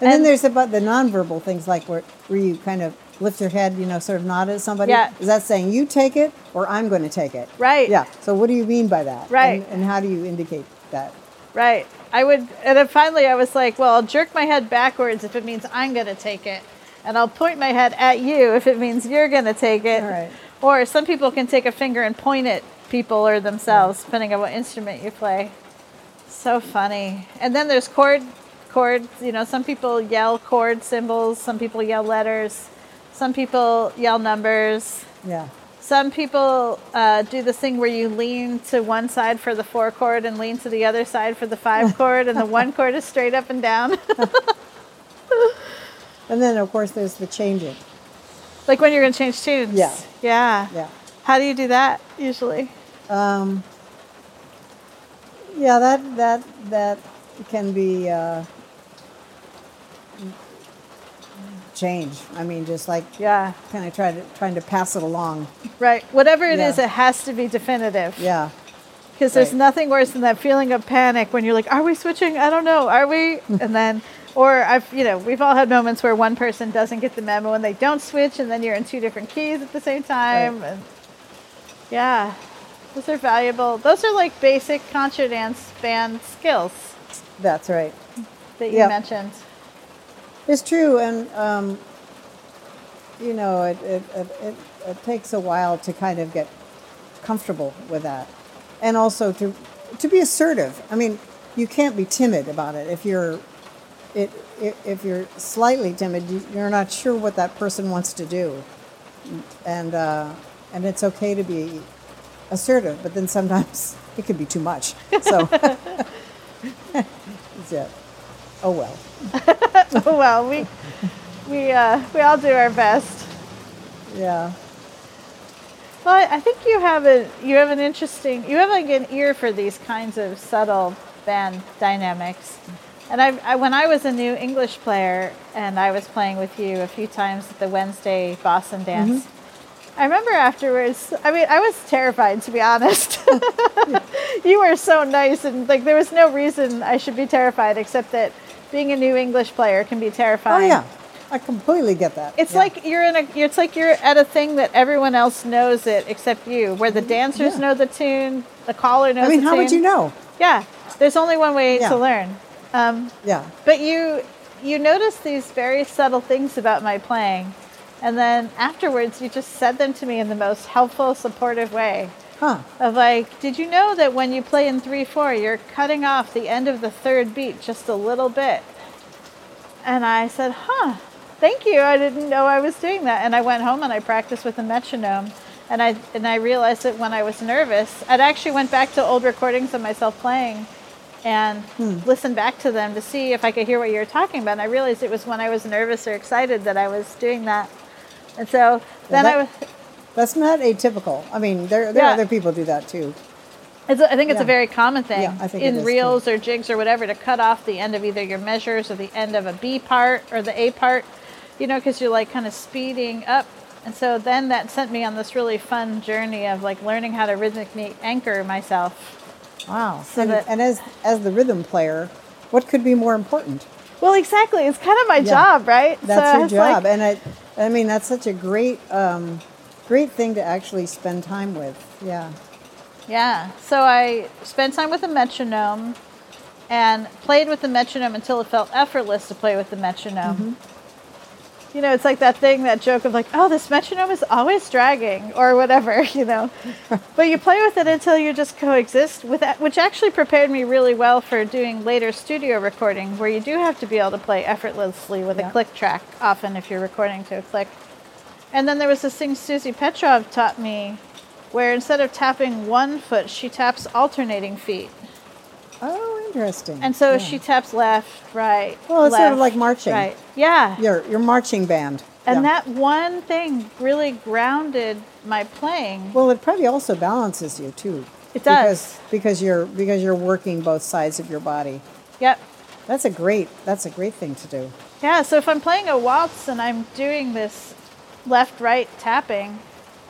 And, then there's about the nonverbal things like where, where you kind of lift your head, you know, sort of nod at somebody. Yeah. Is that saying you take it or I'm going to take it? Right. Yeah. So what do you mean by that? Right. And, and how do you indicate that? Right. I would, and then finally I was like, well, I'll jerk my head backwards if it means I'm going to take it. And I'll point my head at you if it means you're going to take it. All right. Or some people can take a finger and point at people or themselves, depending on what instrument you play. So funny. And then there's chord, chords. You know, some people yell chord symbols, some people yell letters, some people yell numbers. Yeah. Some people uh, do this thing where you lean to one side for the four chord and lean to the other side for the five chord, and the one chord is straight up and down. And then of course there's the changing. like when you're going to change tunes. Yeah. Yeah. Yeah. How do you do that usually? Um, yeah, that that that can be uh, change. I mean, just like Yeah. kind of try to trying to pass it along. Right. Whatever it is, Yeah. it has to be definitive. Yeah. Because there's Right. nothing worse than that feeling of panic when you're like, are we switching? I don't know. Are we? and then Or I've, you know, we've all had moments where one person doesn't get the memo and they don't switch, and then you're in two different keys at the same time. Right. And yeah, those are valuable. Those are like basic contra dance band skills That's right. that you Yep. mentioned. It's true, and um, you know, it, it, it, it, it takes a while to kind of get comfortable with that, and also to to be assertive. I mean, you can't be timid about it. If you're it, if you're slightly timid, you- you're not sure what that person wants to do, and uh, and it's okay to be assertive, but then sometimes it can be too much. So, that's it. Oh well. Well, we we uh, we all do our best. Yeah. Well, I- think you have a you have an interesting you have like an ear for these kinds of subtle band dynamics. And I, I when I was a new English player and I was playing with you a few times at the Wednesday Boston dance. I remember afterwards. I mean, I was terrified to be honest. you were so nice and like there was no reason I should be terrified except that being a new English player can be terrifying. Oh yeah, I completely get that. It's Yeah. like you're in a. It's like you're at a thing that everyone else knows it except you, where the dancers Yeah. know the tune, the caller knows. The tune. I mean, how would you know? Yeah, there's only one way Yeah. to learn. Um, Yeah, but you you notice these very subtle things about my playing, and then afterwards you just said them to me in the most helpful, supportive way. Huh? Of like, did you know that when you play in three four, you're cutting off the end of the third beat just a little bit? And I said, huh, thank you. I didn't know I was doing that. And I went home and I practiced with a metronome. And I and I realized that when I was nervous, I'd actually went back to old recordings of myself playing and hmm. listened back to them to see if I could hear what you were talking about. And I realized it was when I was nervous or excited that I was doing that. And so then I that- was That's not atypical. I mean, there there Yeah. are other people do that too. It's a, I think it's a very common thing Yeah, in is, too. reels or jigs or whatever to cut off the end of either your measures or the end of a B part or the A part, you know, because you're like kind of speeding up. And so then that sent me on this really fun journey of like learning how to rhythmically anchor myself. Wow. So and, that- and as as the rhythm player, what could be more important? Well, exactly. It's kind of my Yeah. job, right? That's So your it's like- job, and I, I mean, that's such a great, um, great thing to actually spend time with. Yeah. Yeah. So I spent time with a metronome and played with the metronome until it felt effortless to play with the metronome. Mm-hmm. You know, it's like that thing, that joke of like, oh, this metronome is always dragging or whatever, you know. but you play with it until you just coexist with that, which actually prepared me really well for doing later studio recording where you do have to be able to play effortlessly with Yeah. a click track often if you're recording to a click. And then there was this thing Susie Petrov taught me where instead of tapping one foot, she taps alternating feet. Oh, interesting. And so Yeah. she taps left, right. Well, it's sort of like marching. Right. Yeah. your your marching band. And Yeah. that one thing really grounded my playing. Well, it probably also balances you too. It does. Because because you're because you're working both sides of your body. Yep. That's a great that's a great thing to do. Yeah, so if I'm playing a waltz and I'm doing this left right tapping,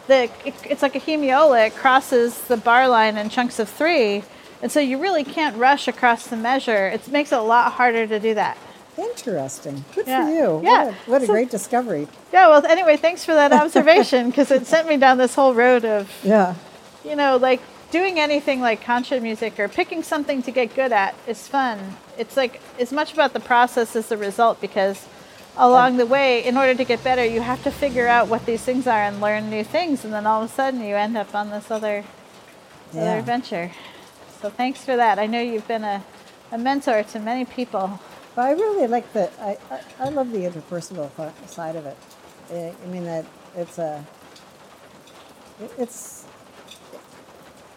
the it, it's like a hemiola. It crosses the bar line in chunks of three, and so you really can't rush across the measure. It makes it a lot harder to do that. Interesting. Good Yeah. for you. Yeah. What a, what a So- great discovery. Yeah. Well, anyway, thanks for that observation because it sent me down this whole road of Yeah. you know, like doing anything like contra music or picking something to get good at is fun. It's like as much about the process as the result because along the way, in order to get better, you have to figure out what these things are and learn new things, and then all of a sudden you end up on this other other adventure. So thanks for that. I know you've been a, a mentor to many people. But I really like the I, I, I love the interpersonal side of it. I, I mean that it's a it- it's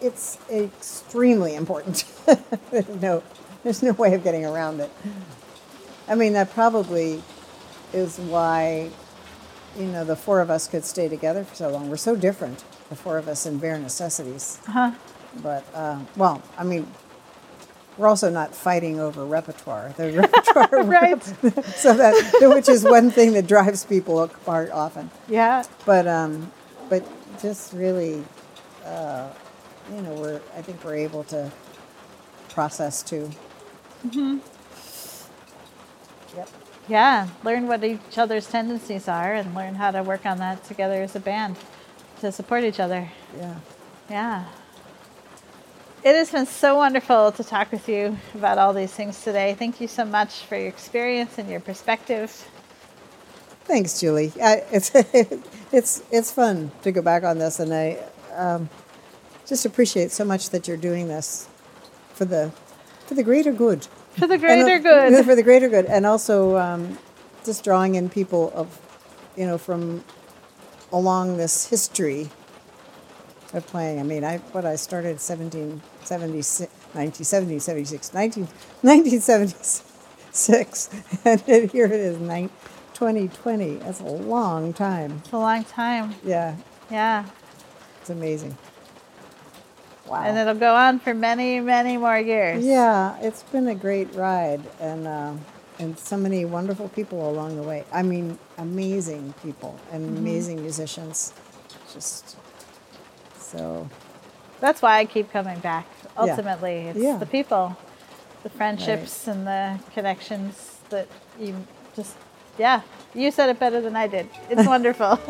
it's extremely important. there's no there's no way of getting around it. I mean that probably is why you know the four of us could stay together for so long. We're so different, the four of us in bare necessities. Uh-huh. But uh, well, I mean, we're also not fighting over repertoire. The repertoire, Right. so that which is one thing that drives people apart often. Yeah. But um, but just really, uh, you know, we're I think we're able to process too. Yeah, learn what each other's tendencies are and learn how to work on that together as a band to support each other. Yeah. Yeah. It has been so wonderful to talk with you about all these things today. Thank you so much for your experience and your perspective. Thanks, Julie. I, it's it's it's fun to go back on this, and I um, just appreciate so much that you're doing this for the for the greater good. For the And, uh, greater good. For the greater good, and also um, just drawing in people of, you know, from along this history of playing. I mean, I what I started 1776, 1970, 76, 19, 1976, and here it is, nine, 2020. That's a long time. It's a long time. Yeah, Yeah. it's amazing. Wow. And it'll go on for many, many more years. Yeah, it's been a great ride, and uh, and so many wonderful people along the way. I mean, amazing people and Mm-hmm. amazing musicians. Just so That's why I keep coming back. Ultimately, it's Yeah. the people, the friendships, and the connections that you just, yeah, you said it better than I did. It's wonderful.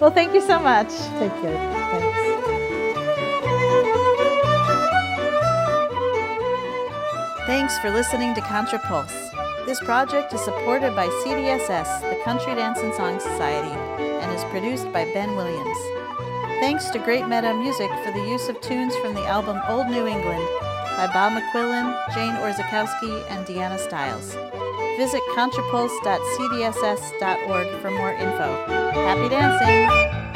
Well, thank you so much. take care. Thanks. Thanks for listening to Contrapulse. This project is supported by CDSS, the Country Dance and Song Society, and is produced by Ben Williams. Thanks to Great Meadow Music for the use of tunes from the album Old New England by Bob McQuillen, Jane Orzechowski, and Deanna Stiles. Visit contrapulse.cdss.org for more info. Happy dancing!